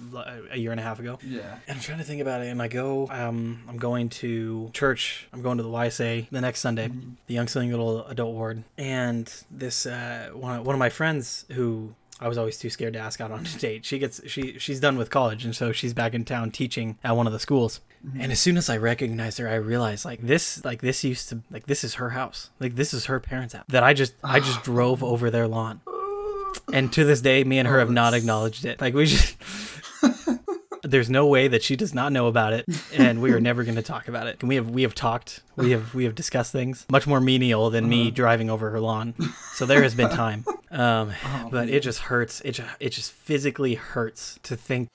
a year and a half ago. Yeah. And I'm trying to think about it. And I go, um, I'm going to church. I'm going to the YSA the next Sunday, the Young Single Adult Ward. And this uh, one, one of my friends who I was always too scared to ask out on a date. She gets she she's done with college, and so she's back in town teaching at one of the schools. Mm-hmm. And as soon as I recognized her, I realized like this like this used to like this is her house. Like this is her parents' house. That I just I just drove over their lawn. And to this day, me and her have not acknowledged it. Like we just there's no way that she does not know about it and we are never going to talk about it. And we have we have talked we have we have discussed things much more menial than me driving over her lawn. So there has been time. Um but it just hurts. It just, it just physically hurts to think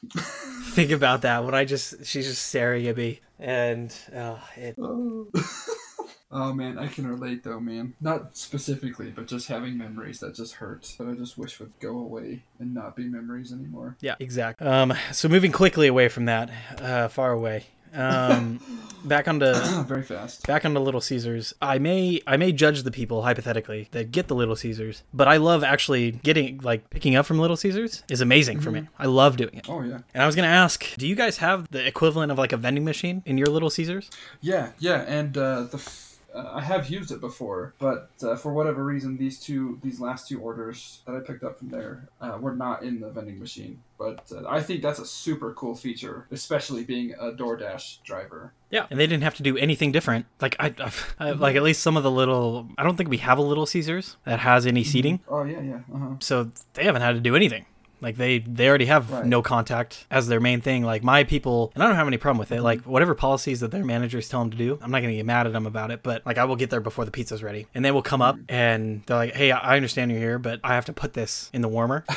think about that. When i just she's just staring at me and uh, it, Oh man, I can relate though, man. Not specifically, but just having memories that just hurt. That I just wish would go away and not be memories anymore. yeah exactly um so moving quickly away from that uh far away Um, back onto Very fast. back onto Little Caesars. I may I may judge the people hypothetically that get the Little Caesars, but I love actually getting like picking up from Little Caesars is amazing for me. I love doing it. Oh yeah. And I was gonna ask, do you guys have the equivalent of like a vending machine in your Little Caesars? Yeah, yeah, and uh, the f- uh, I have used it before, but uh, for whatever reason, these two, these last two orders that I picked up from there uh, were not in the vending machine. But uh, I think that's a super cool feature, especially being a DoorDash driver. Yeah, and they didn't have to do anything different. Like I, I like at least some of the little. I don't think we have a Little Caesars that has any seating, Oh yeah, yeah, uh huh. so they haven't had to do anything. Like they they already have Right. no contact as their main thing. Like my people, and I don't have any problem with it. Mm-hmm. Like whatever policies that their managers tell them to do, I'm not gonna get mad at them about it. But like I will get there before the pizza's ready, and they will come up mm-hmm. and they're like, "Hey, I understand you're here, but I have to put this in the warmer."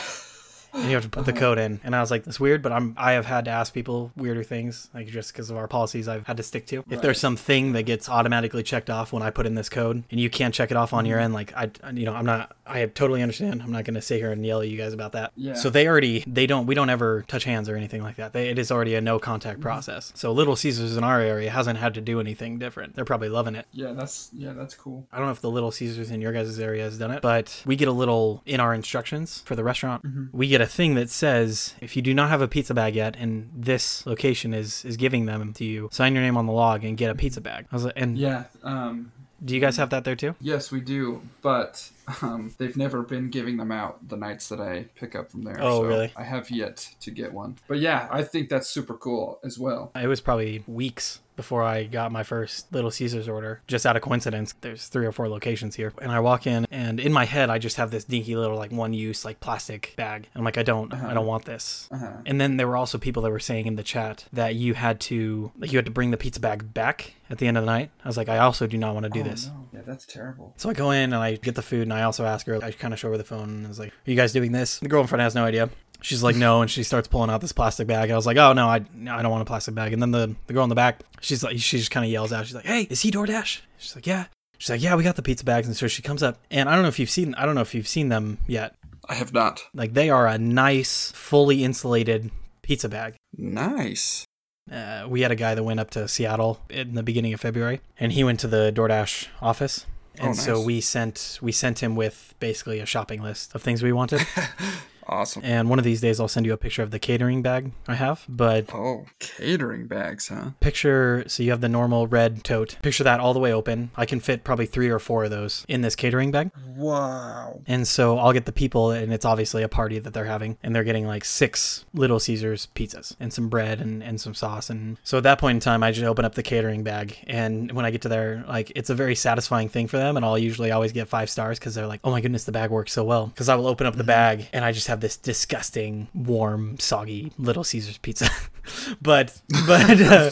and you have to put the oh. code in. And I was like, that's weird, but I'm I have had to ask people weirder things, like just because of our policies I've had to stick to. If Right. there's some thing that gets automatically checked off when I put in this code and you can't check it off on your mm-hmm. end, like I you know, I'm not I totally understand. I'm not gonna sit here and yell at you guys about that. Yeah. So they already they don't we don't ever touch hands or anything like that. They, it is already a no contact mm-hmm. process. So Little Caesars in our area hasn't had to do anything different. They're probably loving it. Yeah, that's yeah, that's cool. I don't know if the Little Caesars in your guys' area has done it, but we get a little in our instructions for the restaurant. Mm-hmm. We get a thing that says if you do not have a pizza bag yet, and this location is is giving them to you, sign your name on the log and get a pizza bag. I was like, and Yeah. Um, do you guys have that there too? yes, we do, but um, they've never been giving them out the nights that I pick up from there. Oh, so really? I have yet to get one. But yeah, I think that's super cool as well. It was probably weeks before I got my first Little Caesars order. Just out of coincidence, there's three or four locations here. And I walk in and in my head I just have this dinky little like one use like plastic bag. And I'm like, I don't I don't want this. Uh-huh. And then there were also people that were saying in the chat that you had to like you had to bring the pizza bag back at the end of the night. I was like, I also do not want to do Oh, this. no. Yeah, that's terrible. So I go in and I get the food and I also ask her, I kind of show her the phone and I was like, Are you guys doing this? The girl in front has no idea. She's like, No, and she starts pulling out this plastic bag. I was like, Oh no, I I don't want a plastic bag. And then the, the girl in the back, she's like she just kind of yells out, She's like, Hey, is he DoorDash? She's like, Yeah. She's like, Yeah, we got the pizza bags. And so she comes up and I don't know if you've seen I don't know if you've seen them yet. I have not. Like they are a nice, fully insulated pizza bag. Nice. Uh, we had a guy that went up to Seattle in the beginning of February, and he went to the DoorDash office, and Oh, so we sent we sent him with basically a shopping list of things we wanted. Awesome. and one of these days, I'll send you a picture of the catering bag I have. But Oh, catering bags, huh? picture so you have the normal red tote. Picture that all the way open. I can fit probably three or four of those in this catering bag. Wow. And so I'll get the people, and it's obviously a party that they're having, and they're getting like six Little Caesars pizzas and some bread and, and some sauce. And so at that point in time, I just open up the catering bag, and when I get to there, like it's a very satisfying thing for them, and I'll usually always get five stars because they're like, oh my goodness, the bag works so well. Because I will open up the mm-hmm. bag, and I just have this disgusting, warm, soggy Little Caesars pizza. but but uh,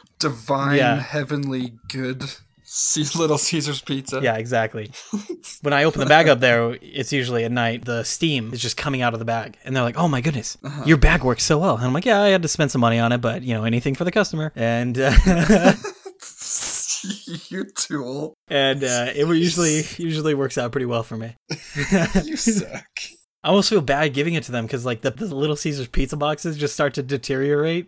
Divine, Yeah. heavenly, good C- Little Caesar's pizza. Yeah, exactly. when I open the bag up there, it's usually at night. The steam is just coming out of the bag, and they're like, "Oh my goodness, your bag works so well." And I'm like, "Yeah, I had to spend some money on it, but you know, anything for the customer." And uh, you tool. And uh, it usually usually works out pretty well for me. You suck. I almost feel bad giving it to them because like the, the Little Caesars pizza boxes just start to deteriorate,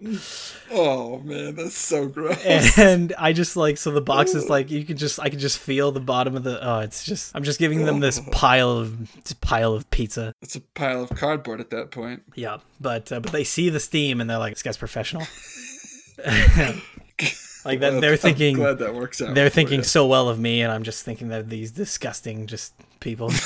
Oh man, that's so gross. and I just like so the box is like you can just I can just feel the bottom of the oh it's just I'm just giving them this pile of pile of pizza. It's a pile of cardboard at that point. Yeah, but uh, but they see the steam and they're like, "This guy's professional." like that, they're I'm thinking glad that works out. they're thinking you. so well of me, and I'm just thinking that these disgusting just people.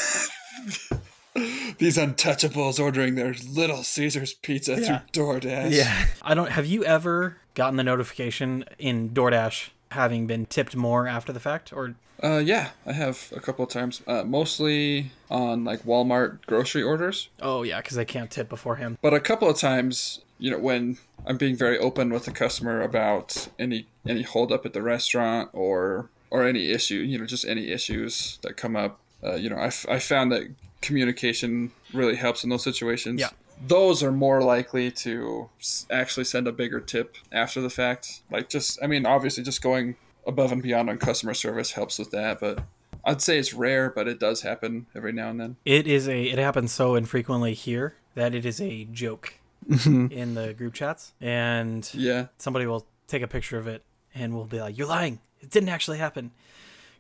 these untouchables ordering their Little Caesar's pizza Yeah. through DoorDash. yeah, I don't. Have you ever gotten the notification in DoorDash having been tipped more after the fact, or Uh, yeah, I have a couple of times. Uh, mostly on like Walmart grocery orders, oh yeah, because I can't tip beforehand. but a couple of times, you know, when I'm being very open with the customer about any any holdup at the restaurant or or any issue, you know, just any issues that come up. Uh, you know, I, f- I found that communication really helps in those situations. Yeah. Those are more likely to actually send a bigger tip after the fact. Like, just, I mean, obviously, just going above and beyond on customer service helps with that, but I'd say it's rare, but it does happen every now and then. It is a. It happens so infrequently here that it is a joke. In the group chats, and Yeah. somebody will take a picture of it and we'll be like, "You're lying. It didn't actually happen."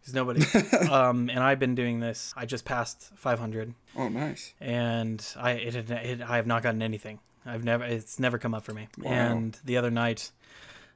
Because nobody. um, and I've been doing this. I just passed 500, Oh, nice. and I it, it, it I have not gotten anything. I've never. It's never come up for me. Wow. And the other night,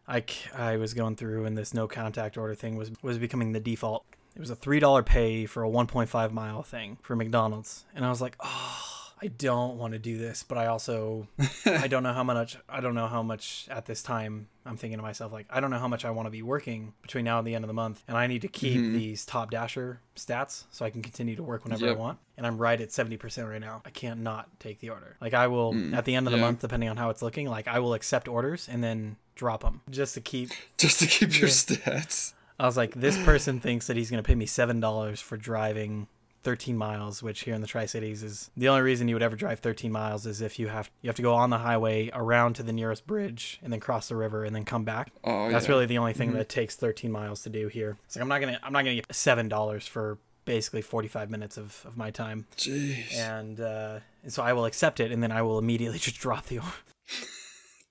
I, I was going through, and this no contact order thing was was becoming the default. It was a three dollar pay for a 1.5 mile thing for McDonald's, and I was like, oh. I don't want to do this, but I also I don't know how much I don't know how much at this time I'm thinking to myself like I don't know how much I want to be working between now and the end of the month and I need to keep Mhm. these top dasher stats so I can continue to work whenever Yep. I want and I'm right at 70% right now. I can't not take the order. Like I will Mm, at the end of the month depending on how it's looking like I will accept orders and then drop them just to keep Just to keep your Yeah. stats. I was like this person thinks that he's going to pay me $7 for driving 13 miles, which here in the Tri Cities is the only reason you would ever drive 13 miles is if you have you have to go on the highway around to the nearest bridge and then cross the river and then come back. Oh, That's yeah. really the only thing Mhm. that takes 13 miles to do here. It's like I'm not gonna I'm not gonna get seven dollars for basically 45 minutes of, of my time, Jeez. and uh, and so I will accept it and then I will immediately just drop the order.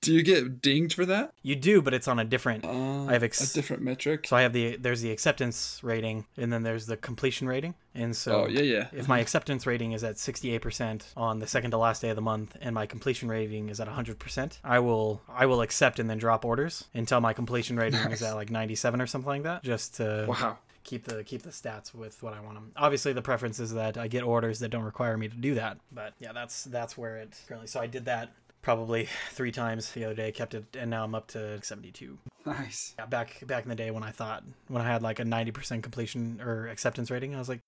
Do you get dinged for that? You do, but it's on a different. Uh, I have ex- a different metric. So I have the there's the acceptance rating and then there's the completion rating, and so oh, yeah, yeah. If my acceptance rating is at 68% on the second to last day of the month and my completion rating is at 100%, I will I will accept and then drop orders until my completion rating Nice. is at like 97 or something like that just to Wow. keep the keep the stats with what I want them. Obviously the preference is that I get orders that don't require me to do that, but yeah, that's that's where it currently. So I did that probably 3 times the other day, kept it and now I'm up to 72. Nice. Yeah, back back in the day when I thought when I had like a 90% completion or acceptance rating, I was like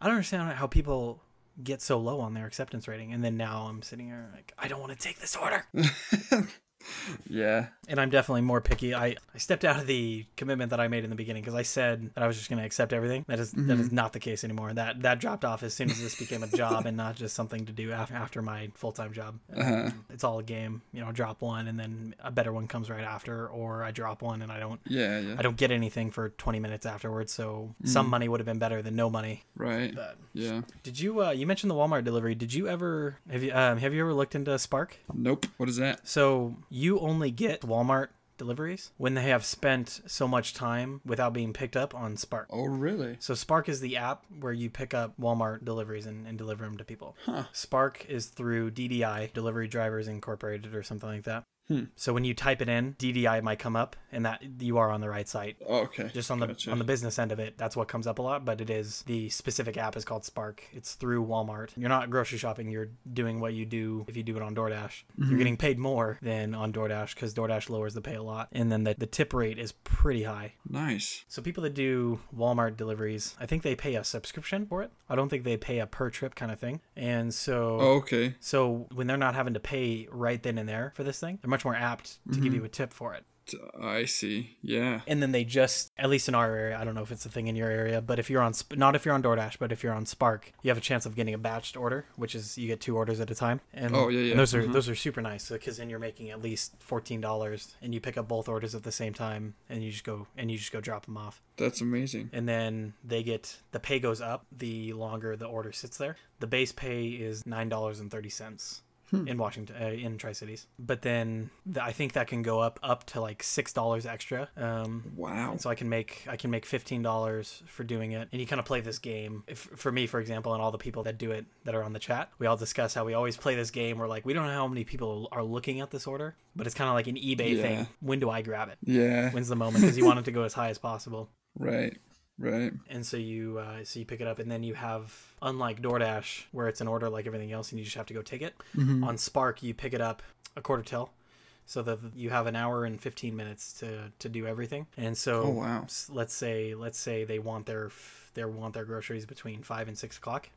I don't understand how people get so low on their acceptance rating and then now I'm sitting here like I don't want to take this order. yeah. And I'm definitely more picky. I, I stepped out of the commitment that I made in the beginning because I said that I was just going to accept everything. That is that is not the case anymore. That that dropped off as soon as this became a job and not just something to do af- after my full-time job. Uh-huh. It's all a game, you know, drop one and then a better one comes right after or I drop one and I don't Yeah, yeah. I don't get anything for 20 minutes afterwards, so some money would have been better than no money. Right. But Yeah. did you? Uh, you mentioned the Walmart delivery. Did you ever have you um, have you ever looked into Spark? Nope. What is that? So you only get Walmart deliveries when they have spent so much time without being picked up on Spark. Oh, really? So Spark is the app where you pick up Walmart deliveries and, and deliver them to people. Huh. Spark is through DDI, Delivery Drivers Incorporated, or something like that. Hmm. So when you type it in, DDI might come up, and that you are on the right site. Oh, okay. just on the Gotcha. on the business end of it that's what comes up a lot but it is the specific app is called spark it's through walmart you're not grocery shopping you're doing what you do if you do it on doordash Mm-hmm. you're getting paid more than on doordash because doordash lowers the pay a lot and then the, the tip rate is pretty high Nice. so people that do walmart deliveries i think they pay a subscription for it i don't think they pay a per trip kind of thing and so Oh, okay. so when they're not having to pay right then and there for this thing they're much more apt to give Mm-hmm. you a tip for it I see. Yeah. and then they just at least in our area i don't know if it's a thing in your area but if you're on not if you're on doordash but if you're on spark you have a chance of getting a batched order which is you get two orders at a time and, Oh, yeah, yeah. and those are Mhm. those are super nice because then you're making at least $14 and you pick up both orders at the same time and you just go and you just go drop them off That's amazing. and then they get the pay goes up the longer the order sits there the base pay is $9.30 Hmm. in Washington, uh, in Tri Cities. But then the, I think that can go up up to like six dollars extra. Um, Wow. so I can make I can make fifteen dollars for doing it, and you kind of play this game. If, for me, for example, and all the people that do it that are on the chat, we all discuss how we always play this game. We're like we don't know how many people are looking at this order, but it's kind of like an eBay Yeah. thing. When do I grab it? Yeah. When's the moment? Because you want it to go as high as possible, Right. Right. and so you uh, so you pick it up, and then you have unlike DoorDash where it's an order like everything else, and you just have to go take it. Mm-hmm. On Spark, you pick it up a quarter till. So that you have an hour and 15 minutes to, to do everything, and so Oh, wow. let's say let's say they want their they want their groceries between five and six o'clock.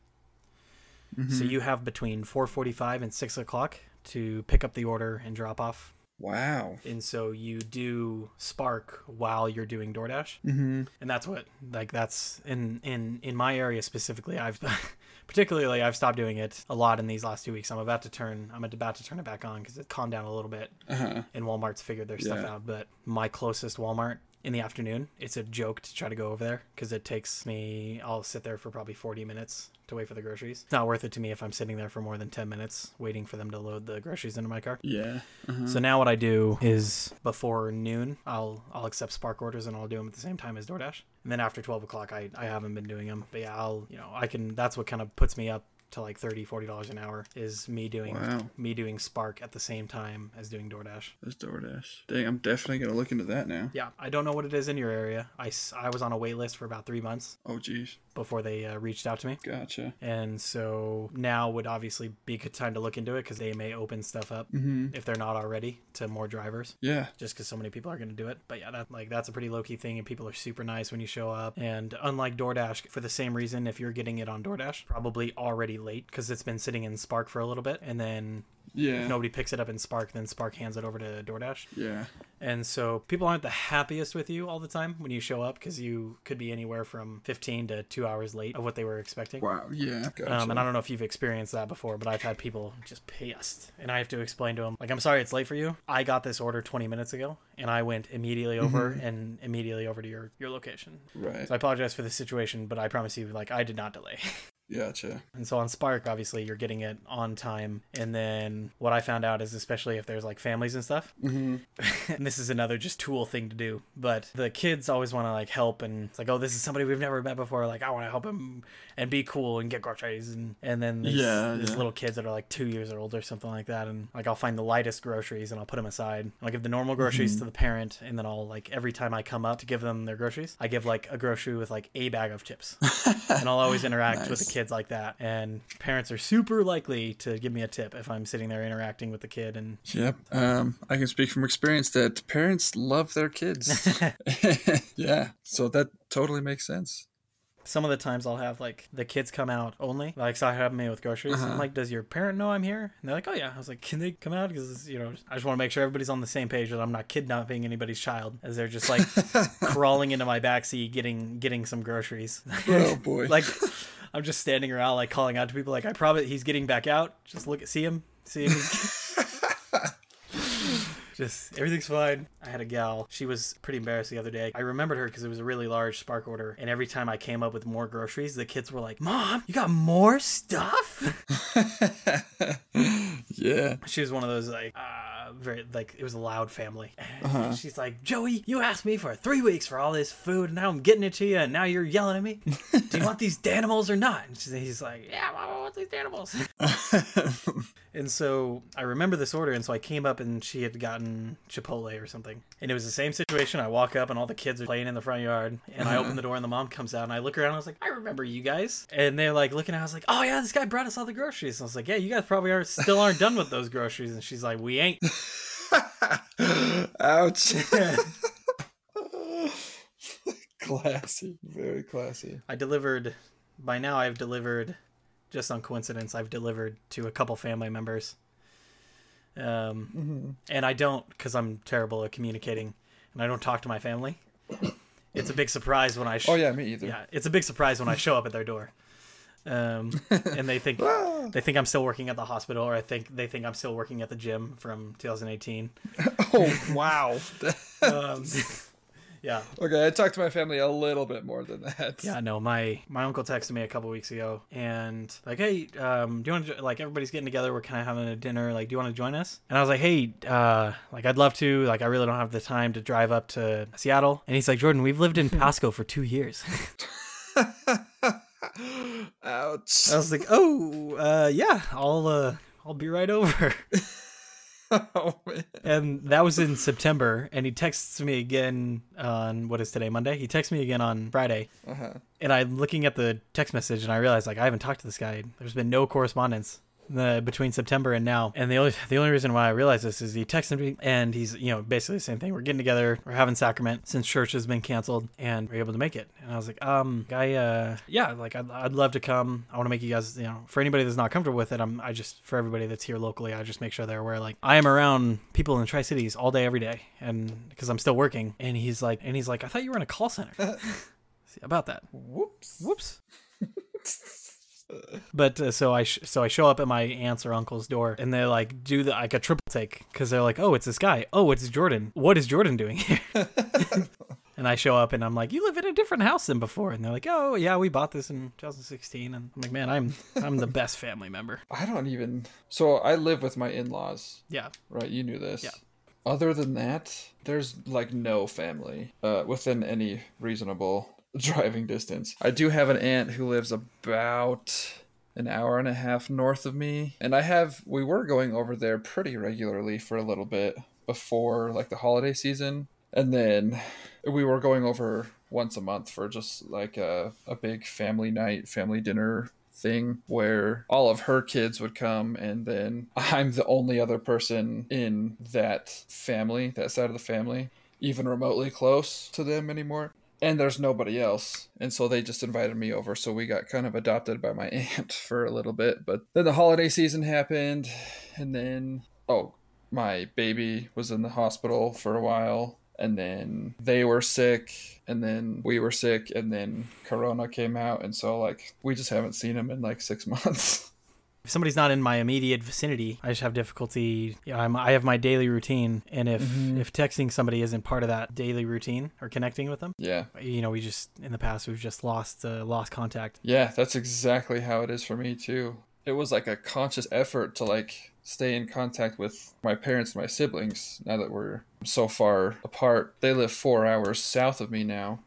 Mm-hmm. So you have between 4:45 and six o'clock to pick up the order and drop off. Wow. And so you do Spark while you're doing DoorDash, Mm-hmm. and that's what like that's in in in my area specifically. I've particularly I've stopped doing it a lot in these last two weeks. I'm about to turn I'm about to turn it back on because it calmed down a little bit Uh huh. and Walmart's figured their stuff out. But my closest Walmart in the afternoon. It's a joke to try to go over there because it takes me, I'll sit there for probably 40 minutes to wait for the groceries. It's not worth it to me if I'm sitting there for more than 10 minutes waiting for them to load the groceries into my car. Yeah. Uh-huh. So now what I do is before noon, I'll I'll accept Spark orders and I'll do them at the same time as DoorDash. And then after 12 o'clock, I, I haven't been doing them. But yeah, I'll, you know, I can, that's what kind of puts me up to like 30 40 dollars an hour is me doing Wow. me doing spark at the same time as doing doordash There's DoorDash. Dang, I'm definitely gonna look into that now. yeah i don't know what it is in your area i, I was on a wait list for about three months Oh, geez. before they uh, reached out to me Gotcha. and so now would obviously be a good time to look into it because they may open stuff up Mm-hmm. if they're not already to more drivers Yeah. just because so many people are going to do it. But yeah, that like that's a pretty low key thing, and people are super nice when you show up. And unlike DoorDash, for the same reason, if you're getting it on DoorDash, probably already late because it's been sitting in Spark for a little bit, and then Yeah. if nobody picks it up in Spark, then Spark hands it over to DoorDash. Yeah. And so people aren't the happiest with you all the time when you show up because you could be anywhere from 15 to two hours late of what they were expecting. Wow. Yeah. Gotcha. Um, and I don't know if you've experienced that before, but I've had people just pissed, and I have to explain to them like, "I'm sorry, it's late for you. I got this order 20 minutes ago, and I went immediately over and immediately over to your your location. right. So I apologize for the situation, but I promise you, like, I did not delay. Gotcha. and so on Spark, obviously, you're getting it on time. And then what I found out is, especially if there's like families and stuff, Mm-hmm. and this is another just tool thing to do but the kids always want to like help and it's like oh this is somebody we've never met before like i want to help him and be cool and get groceries and and then these, Yeah, these yeah. little kids that are like two years old or something like that and like i'll find the lightest groceries and i'll put them aside and i'll give the normal groceries Mm-hmm. to the parent and then i'll like every time i come up to give them their groceries i give like a grocery with like a bag of chips and i'll always interact with the Nice. Kids like that and parents are super likely to give me a tip if i'm sitting there interacting with the kid and Yep. Um, I can speak from experience that parents love their kids. yeah. So that totally makes sense. Some of the times I'll have like the kids come out only. Like, so I have me with groceries. I'm Uh-huh. like, does your parent know I'm here? And they're like, oh yeah. I was like, can they come out? Because you know, I just want to make sure everybody's on the same page that I'm not kidnapping anybody's child, as they're just like crawling into my backseat getting getting some groceries. Oh boy. like, I'm just standing around like calling out to people like, I probably he's getting back out. Just look at see him, see him. Just everything's fine. I had a gal. She was pretty embarrassed the other day. I remembered her because it was a really large Spark order, and every time I came up with more groceries, the kids were like, "Mom, you got more stuff." yeah. she was one of those like, uh, very like it was a loud family. Uh-huh. She's like, "Joey, you asked me for three weeks for all this food, and now I'm getting it to you, and now you're yelling at me. Do you want these animals or not?" And she's, he's like, "Yeah, I want these animals." And so I remember this order, and so I came up and she had gotten Chipotle or something. And it was the same situation. I walk up and all the kids are playing in the front yard, and I open the door and the mom comes out, and I look around and I was like, I remember you guys. And they're like looking at, I was like, Oh yeah, this guy brought us all the groceries. And I was like, Yeah, you guys probably are still aren't done with those groceries. And she's like, We ain't. Ouch. classy. Very classy. I delivered. By now, I've delivered. Just on coincidence, I've delivered to a couple family members. Um, and I don't because I'm terrible at communicating, and I don't talk to my family. It's a big surprise when I. Sh- Oh yeah, me either. yeah, it's a big surprise when I show up at their door, um, and they think they think I'm still working at the hospital, or I think they think I'm still working at the gym from 2018. Oh wow. Um, yeah, okay, I talked to my family a little bit more than that. yeah. No, my my uncle texted me a couple weeks ago, and like, hey, um, do you want to like everybody's getting together? We're kind of having a dinner. Like, do you want to join us? And I was like, hey, uh, like I'd love to. Like, I really don't have the time to drive up to Seattle. And he's like, Jordan, we've lived in Pasco for two years. Ouch. I was like, oh, uh, yeah, I'll uh, I'll be right over. oh man. And that was in September. And he texts me again on what is today, Monday? He texts me again on Friday. Uh-huh. And I'm looking at the text message and I realize like I haven't talked to this guy. There's been no correspondence uh, between September and now. And the only the only reason why I realized this is he texted me and he's you know basically the same thing. We're getting together. We're having sacrament since church has been canceled and we're able to make it. And I was like, um, guy, uh, yeah, like I'd, I'd love to come. I want to make you guys you know for anybody that's not comfortable with it. I'm I just for everybody that's here locally, I just make sure they're aware like I am around people in the Tri Cities all day every day and because I'm still working. And he's like and he's like I thought you were in a call center. See, about that. Whoops. Whoops. but uh, so I sh- so I show up at my aunt's or uncle's door, and they like do the like a triple take because they're like, "Oh, it's this guy. Oh, it's Jordan. What is Jordan doing here?" and I show up and I'm like, "You live in a different house than before." And they're like, "Oh, yeah, we bought this in 2016." And I'm like, "Man, I'm I'm the best family member." I don't even. So I live with my in-laws, Yeah. right? You knew this. Yeah. Other than that, there's like no family uh, within any reasonable driving distance. I do have an aunt who lives about an hour and a half north of me, and I have we were going over there pretty regularly for a little bit before like the holiday season, and then we were going over once a month for just like a, a big family night, family dinner thing where all of her kids would come and then I'm the only other person in that family, that side of the family, even remotely close to them anymore. And there's nobody else. And so they just invited me over. So we got kind of adopted by my aunt for a little bit. But then the holiday season happened. And then, oh, my baby was in the hospital for a while. And then they were sick. And then we were sick. And then Corona came out. And so, like, we just haven't seen him in like six months. If somebody's not in my immediate vicinity, I just have difficulty. You know, I'm, I have my daily routine, and if if texting somebody isn't part of that daily routine or connecting with them, yeah. you know, we just in the past we've just lost uh, lost contact. Yeah, that's exactly how it is for me too. It was like a conscious effort to like stay in contact with my parents and my siblings now that we're so far apart. They live 4 hours south of me now.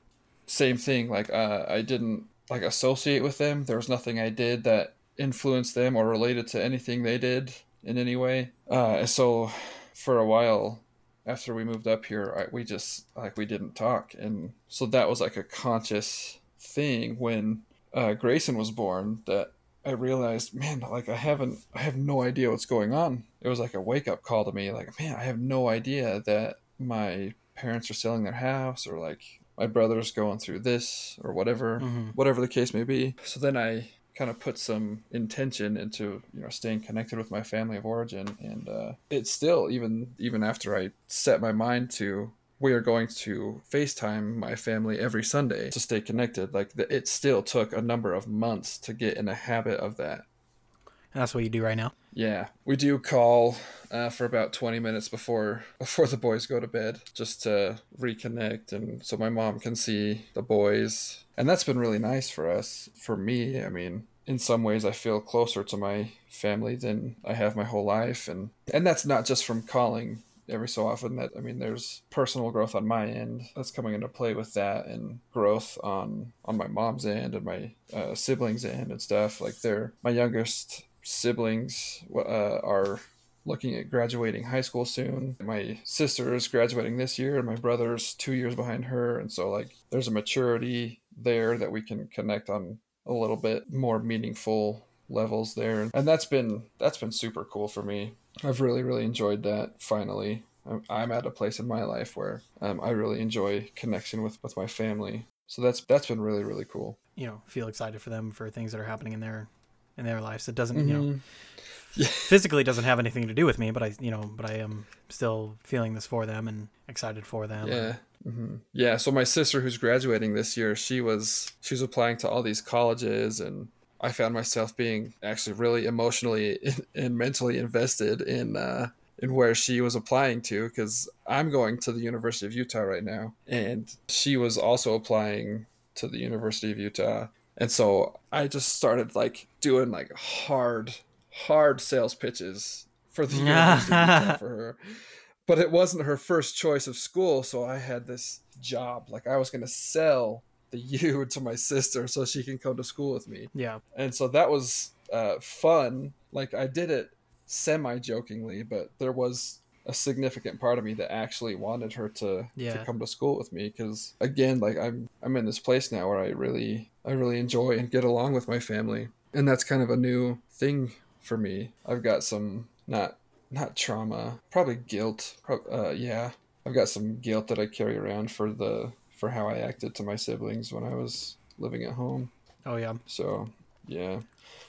Same thing like uh, I didn't like associate with them. There was nothing I did that influenced them or related to anything they did in any way. Uh, so for a while after we moved up here, I, we just like we didn't talk, and so that was like a conscious thing when uh, Grayson was born that I realized, man, like I haven't, I have no idea what's going on. It was like a wake up call to me, like, man, I have no idea that my parents are selling their house or like my brother's going through this or whatever, Mhm. whatever the case may be. So then I kind of put some intention into you know staying connected with my family of origin. And uh, it's still even even after i set my mind to we are going to facetime my family every sunday to stay connected. Like it still took a number of months to get in a habit of that. And that's what you do right now. Yeah we do call uh, for about 20 minutes before before the boys go to bed just to reconnect and so my mom can see the boys. And that's been really nice for us for me i mean in some ways i feel closer to my family than i have my whole life and and that's not just from calling every so often that i mean there's personal growth on my end that's coming into play with that and growth on on my mom's end and my uh, siblings end and stuff. Like they're my youngest siblings uh, are looking at graduating high school soon. My sister is graduating this year, and my brother's two years behind her. And so, like, there's a maturity there that we can connect on a little bit more meaningful levels there, and that's been that's been super cool for me. I've really really enjoyed that. Finally, I'm, at a place in my life where um, I really enjoy connection with with my family. So that's that's been really really cool. You know, feel excited for them for things that are happening in their in their lives. It doesn't, you know, Mhm. Yeah. physically doesn't have anything to do with me, but I, you know, but I am still feeling this for them and excited for them. Yeah. hmm Yeah. So my sister, who's graduating this year, she was she was applying to all these colleges, and I found myself being actually really emotionally and mentally invested in uh, in where she was applying to because I'm going to the University of Utah right now, and she was also applying to the University of Utah, and so I just started like doing like hard hard sales pitches for the University for her. But it wasn't her first choice of school so i had this job. Like i was going to sell the u to my sister so she can come to school with me. Yeah. and so that was uh, fun. Like i did it semi jokingly but there was a significant part of me that actually wanted her to, Yeah. to come to school with me because again like i'm i'm in this place now where i really i really enjoy and get along with my family. And that's kind of a new thing for me. I've got some not not trauma probably guilt Pro- uh, yeah. I've got some guilt that i carry around for the for how i acted to my siblings when i was living at home. Oh yeah. so yeah.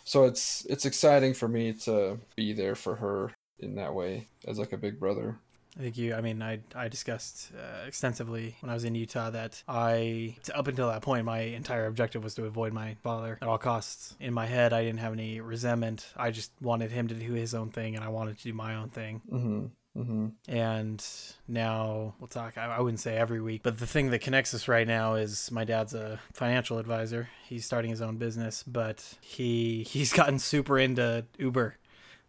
So it's it's exciting for me to be there for her in that way as like a big brother I think you. I mean, I I discussed uh, extensively when I was in Utah that I up until that point my entire objective was to avoid my father at all costs. In my head, I didn't have any resentment. I just wanted him to do his own thing, and I wanted to do my own thing. hmm Mm-hmm. and now we'll talk I, I wouldn't say every week but the thing that connects us right now is my dad's a financial advisor he's starting his own business but he he's gotten super into uber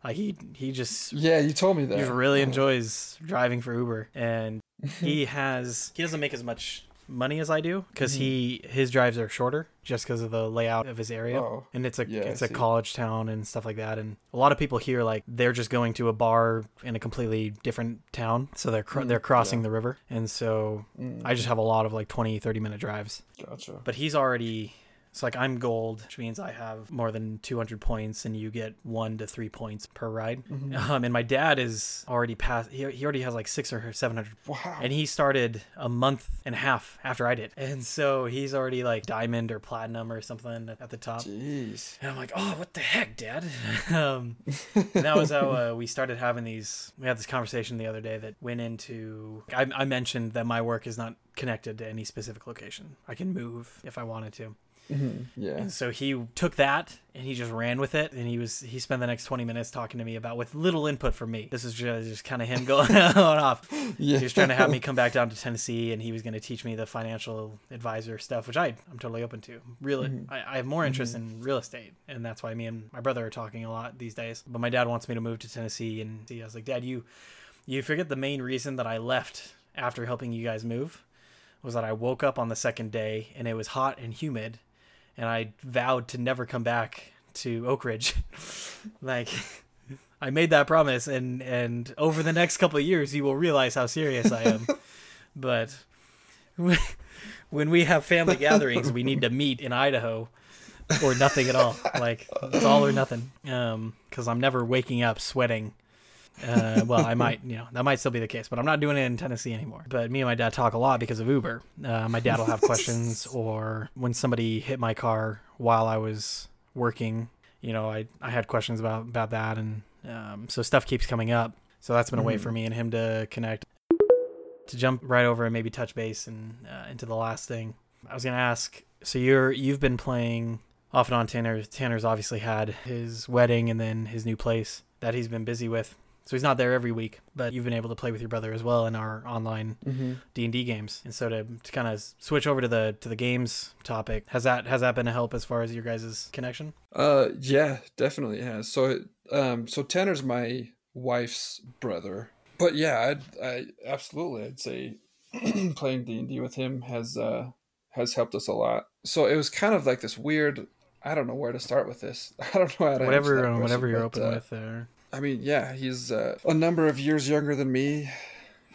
like he he just Yeah, you told me that. he really enjoys driving for uber and he has he doesn't make as much money as i do because he Mm-hmm. his drives are shorter just because of the layout of his area Oh. and it's a Yeah, it's a see. college town and stuff like that and a lot of people here like they're just going to a bar in a completely different town so they're cr- Mm, they're crossing yeah. the river and so Mm, i just have a lot of like 20 30 minute drives gotcha. but he's already so like i'm gold which means i have more than 200 points and you get one to three points per ride Mhm. um, and my dad is already past he, he already has like six or 700 Wow. and he started a month and a half after I did. And so he's already like diamond or platinum or something at the top. Jeez. And I'm like, oh, what the heck, Dad? um, and that was how uh, we started having these. We had this conversation the other day that went into. I, I mentioned that my work is not connected to any specific location. I can move if I wanted to. Mhm. Yeah. And so he took that and he just ran with it. And he was he spent the next 20 minutes talking to me about with little input from me. This is just, just kind of him going, off. Yeah. He was trying to have me come back down to Tennessee, and he was going to teach me the financial advisor stuff, which I I'm totally open to. Real, Mhm. I, I have more interest in real estate, and that's why me and my brother are talking a lot these days. But my dad wants me to move to Tennessee, and I was like, Dad, you you forget the main reason that I left after helping you guys move was that I woke up on the second day and it was hot and humid, and I vowed to never come back to Oak Ridge. like I made that promise and and over the next couple of years you will realize how serious I am. but when we have family gatherings, we need to meet in Idaho or nothing at all. Like it's all or nothing. Um cuz I'm never waking up sweating. Uh, well, I might, you know, that might still be the case, but I'm not doing it in Tennessee anymore. But me and my dad talk a lot because of Uber. Uh, my dad will have questions, or when somebody hit my car while I was working, you know, I, I had questions about, about that. And um, so stuff keeps coming up. So that's been a way Mhm. for me and him to connect. To jump right over and maybe touch base and uh, into the last thing, I was gonna ask. So you're you've been playing off and on. Tanner Tanner's obviously had his wedding and then his new place that he's been busy with. So he's not there every week, but you've been able to play with your brother as well in our online Mm-hmm. D and D games. And so to, to kind of switch over to the to the games topic, has that has that been a help as far as your guys' connection? Uh, yeah, definitely has. So, um, so Tanner's my wife's brother, but yeah, I'd, I absolutely, I'd say playing D and D with him has uh has helped us a lot. So it was kind of like this weird. I don't know where to start with this. I don't know how to Whatever that whatever question, you're but, open uh, with there. I mean, yeah, he's uh, a number of years younger than me.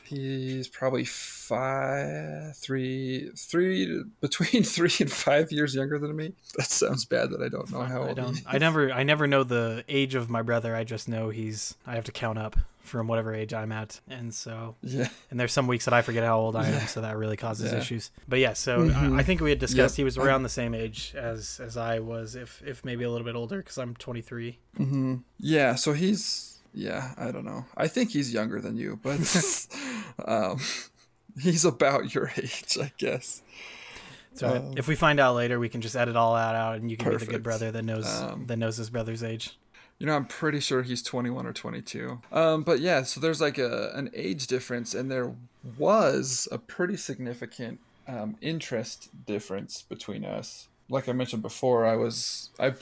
He's probably five, three, three, between three and five years younger than me. That sounds bad that I don't know how I old don't. he I never. I never know the age of my brother. I just know he's. I have to count up from whatever age I'm at, and so Yeah. and there's some weeks that I forget how old I am, so that really causes Yeah. issues. But yeah, so Mhm. I, I think we had discussed Yep. he was around the same age as as I was, if if maybe a little bit older, because I'm 23. hmm Yeah, so he's yeah, I don't know. I think he's younger than you, but um, he's about your age, I guess. So Um, if we find out later, we can just edit all that out, and you can be the good brother that knows Um, that knows his brother's age. You know, I'm pretty sure he's 21 or 22. Um, but yeah, so there's like a an age difference, and there was a pretty significant um, interest difference between us. Like I mentioned before, I was I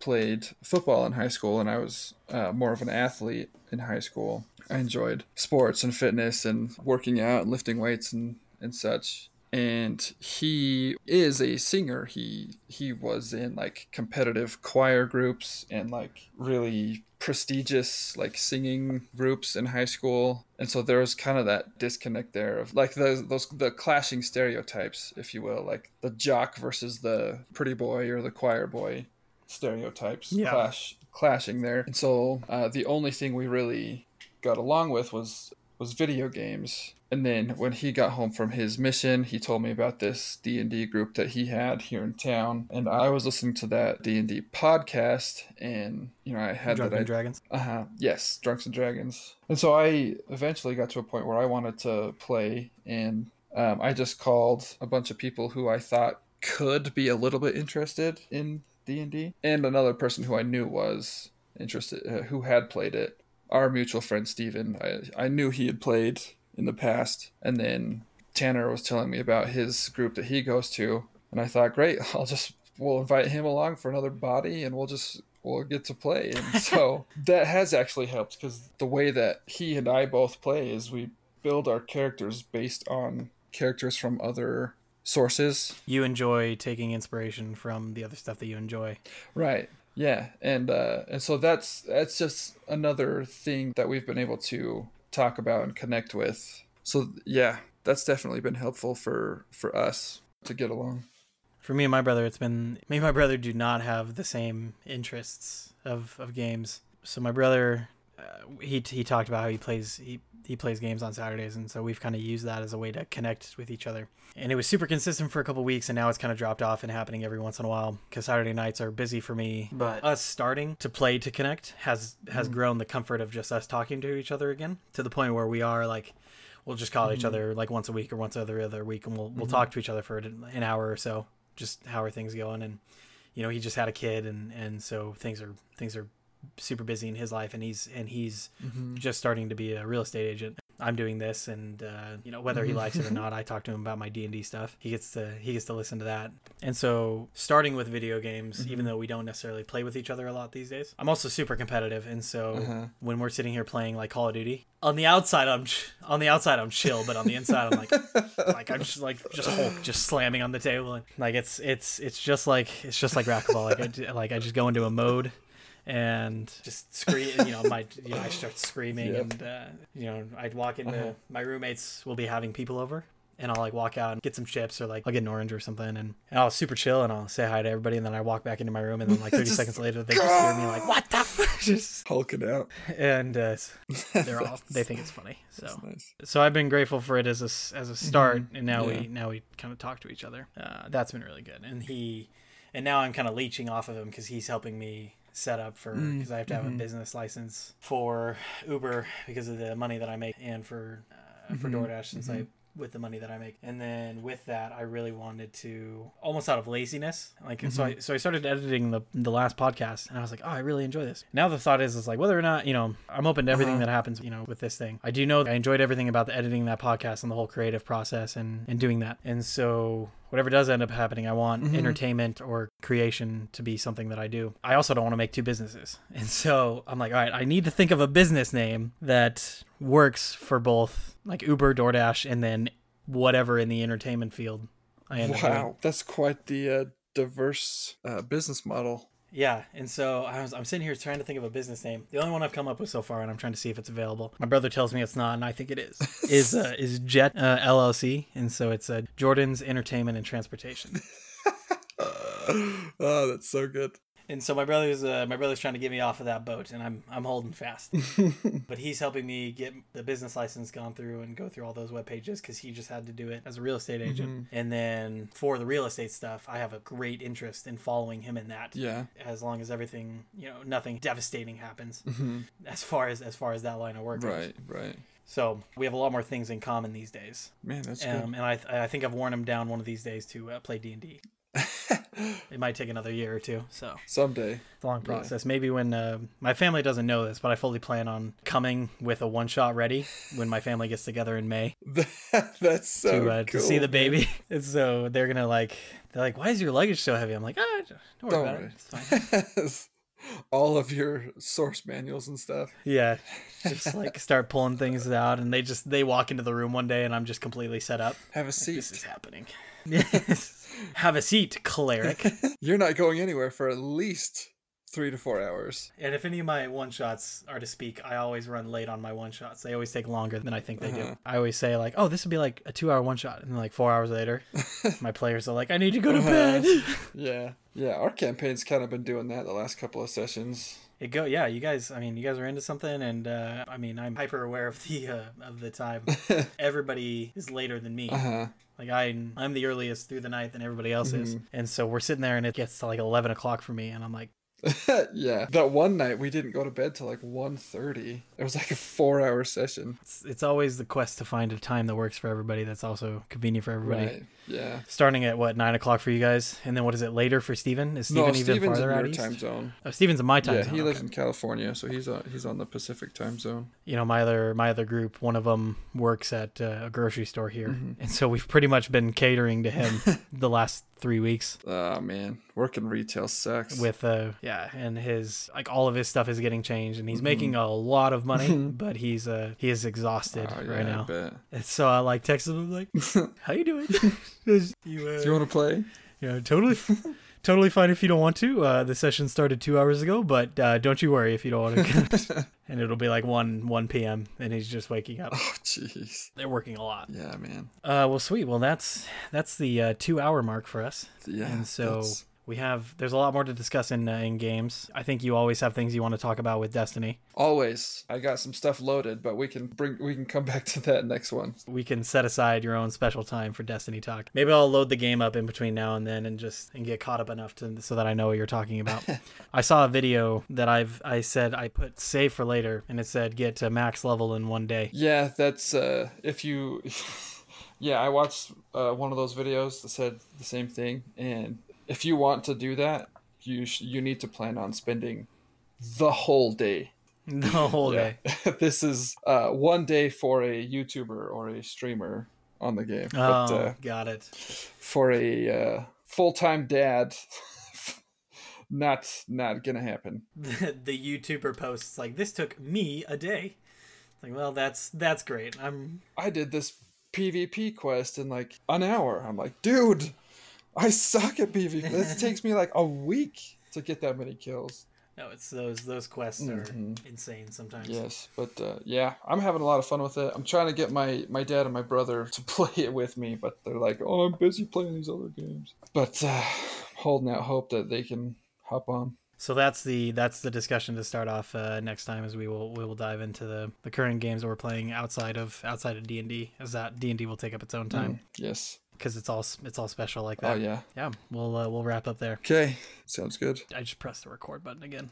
played football in high school, and I was uh, more of an athlete in high school. I enjoyed sports and fitness and working out and lifting weights and and such and he is a singer. He he was in like competitive choir groups and like really prestigious like singing groups in high school. And so there was kind of that disconnect there of like those those the clashing stereotypes if you will like the jock versus the pretty boy or the choir boy stereotypes Yeah. clash clashing there. And so uh, the only thing we really got along with was was video games and then when he got home from his mission he told me about this d&d group that he had here in town. And i was listening to that d&d podcast and you know i had Drunken that I, Dragons. uh-huh. Yes drunks and dragons. And so i eventually got to a point where i wanted to play and um, i just called a bunch of people who i thought could be a little bit interested in d&d and another person who i knew was interested uh, who had played it our mutual friend Steven, I, I knew he had played in the past, and then Tanner was telling me about his group that he goes to, and I thought, great, I'll just we'll invite him along for another body, and we'll just we'll get to play. And so that has actually helped because the way that he and I both play is we build our characters based on characters from other sources. You enjoy taking inspiration from the other stuff that you enjoy. Right. Yeah, and uh, and so that's that's just another thing that we've been able to talk about and connect with. So yeah, that's definitely been helpful for for us to get along. For me and my brother, it's been me and my brother do not have the same interests of, of games. So my brother, uh, he he talked about how he plays he he plays games on Saturdays, and so we've kind of used that as a way to connect with each other. And it was super consistent for a couple weeks, and now it's kind of dropped off and happening every once in a while because Saturday nights are busy for me. But us starting to play to connect has has mm. grown the comfort of just us talking to each other again to the point where we are like we'll just call mm-hmm. each other like once a week or once every other week, and we'll we'll mm-hmm. talk to each other for an hour or so, just how are things going, and you know he just had a kid, and and so things are things are super busy in his life and he's and he's mm-hmm. just starting to be a real estate agent I'm doing this, and uh, you know whether he likes it or not, I talk to him about my D and D stuff. He gets to he gets to listen to that. And so, starting with video games, mm-hmm. even though we don't necessarily play with each other a lot these days, I'm also super competitive. And so, uh-huh. when we're sitting here playing like Call of Duty, on the outside I'm on the outside I'm chill, but on the inside I'm like like I'm just like just Hulk, just slamming on the table, and like it's it's it's just like it's just like racquetball. Like I like I just go into a mode and just scream. you know, my you know, I start screaming, yep. and uh, you know, I'd walk into uh-huh. my roommates will be having people over, and I'll like walk out and get some chips or like I'll get an orange or something and, and I'll super chill and I'll say hi to everybody and then I walk back into my room and then like 30 just, seconds later they just hear me like what the fuck just hulking out and uh, they're all they think it's funny so nice. so I've been grateful for it as a as a start mm-hmm. and now yeah. we now we kind of talk to each other uh, that's been really good and he and now I'm kind of leeching off of him because he's helping me set up for because mm, I have to have mm-hmm. a business license for Uber because of the money that I make and for uh, for mm-hmm. DoorDash since mm-hmm. I with the money that I make. And then with that, I really wanted to almost out of laziness, like mm-hmm. so. I so I started editing the the last podcast, and I was like, oh, I really enjoy this. Now the thought is, is like whether or not you know, I'm open to everything uh-huh. that happens, you know, with this thing. I do know I enjoyed everything about the editing that podcast and the whole creative process and and doing that. And so whatever does end up happening, I want mm-hmm. entertainment or creation to be something that I do. I also don't want to make two businesses. And so I'm like, all right, I need to think of a business name that works for both like Uber, DoorDash, and then whatever in the entertainment field I end wow, that's quite the uh, diverse uh, business model. Yeah, and so I was I'm sitting here trying to think of a business name. The only one I've come up with so far, and I'm trying to see if it's available. My brother tells me it's not, and I think it is. is uh, is Jet uh, LLC, and so it's uh, Jordan's Entertainment and Transportation. oh, that's so good and so my brother's uh, my brother's trying to get me off of that boat, and I'm I'm holding fast. but he's helping me get the business license gone through and go through all those web pages because he just had to do it as a real estate agent. Mm-hmm. And then for the real estate stuff, I have a great interest in following him in that. Yeah. As long as everything you know nothing devastating happens mm-hmm. as far as as far as that line of work. Right. Goes. Right. So we have a lot more things in common these days. Man, that's um, good. And I, I think I've worn him down one of these days to uh, play D and D. it might take another year or two. So someday, it's a long process. Maybe when uh, my family doesn't know this, but I fully plan on coming with a one shot ready when my family gets together in May. That's so to, uh, cool, to see the baby. and so they're gonna like, they're like, "Why is your luggage so heavy?" I'm like, "Ah, don't worry don't about worry. it. It's fine." all of your source manuals and stuff. Yeah. Just like start pulling things out and they just they walk into the room one day and I'm just completely set up. Have a seat. Like, this is happening. Have a seat, cleric. You're not going anywhere for at least three to four hours. And if any of my one shots are to speak, I always run late on my one shots. They always take longer than I think they uh-huh. do. I always say like, "Oh, this would be like a two-hour one shot," and like four hours later, my players are like, "I need to go to uh-huh. bed." yeah, yeah. Our campaign's kind of been doing that the last couple of sessions. It go, yeah. You guys, I mean, you guys are into something, and uh, I mean, I'm hyper aware of the uh, of the time. Everybody is later than me. Uh-huh. Like I, I'm the earliest through the night than everybody else mm-hmm. is, and so we're sitting there, and it gets to like eleven o'clock for me, and I'm like, yeah. That one night we didn't go to bed till like 1.30. It was like a four hour session. It's, it's always the quest to find a time that works for everybody. That's also convenient for everybody. Right. Yeah. Starting at what nine o'clock for you guys, and then what is it later for Steven? Is Steven no, even Steven's farther in out your east? time zone. Oh, Steven's in my time yeah, zone. he lives okay. in California, so he's on he's on the Pacific time zone. you know my other my other group one of them works at uh, a grocery store here Mhm. and so we've pretty much been catering to him the last three weeks Oh man, working retail sucks. with uh yeah and his like all of his stuff is getting changed and he's Mhm. making a lot of money but he's uh he is exhausted oh, yeah, right now and so i like texted him like how you doing you, uh, Do you want to play? you know, totally totally fine if you don't want to uh the session started two hours ago but uh don't you worry if you don't want to and it'll be like 1 1 p.m and he's just waking up Oh jeez. they're working a lot Yeah, man. Uh, well, sweet. Well, that's that's the uh, two hour mark for us, Yeah. and so that's- we have. There's a lot more to discuss in uh, in games. I think you always have things you want to talk about with Destiny. always, I got some stuff loaded, but we can bring we can come back to that next one. We can set aside your own special time for Destiny talk. Maybe I'll load the game up in between now and then, and just and get caught up enough to so that I know what you're talking about. I saw a video that I've I said I put save for later, and it said get to max level in one day. Yeah, that's uh if you Yeah, I watched uh, one of those videos that said the same thing and if you want to do that, you sh- you need to plan on spending the whole day. The whole day. This is uh one day for a YouTuber or a streamer on the game. Oh, But uh, got it. for a uh, full-time dad not not to happen. the YouTuber posts like this took me a day. It's like, well, that's that's great. I'm I did this PvP quest in like an hour. I'm like, dude, I suck at PvP. This takes me like a week to get that many kills. no, it's those those quests are Mhm. insane sometimes. Yes, but uh, yeah, I'm having a lot of fun with it. I'm trying to get my my dad and my brother to play it with me, but they're like, "Oh, I'm busy playing these other games." But uh, holding out hope that they can hop on. So that's the that's the discussion to start off uh, next time as we will we will dive into the, the current games that we're playing outside of outside of D and D as that D and D will take up its own time Mm, yes. Because it's all it's all special like that. Oh yeah. yeah, we'll uh, we'll wrap up there. Okay. Sounds good. I just pressed the record button again.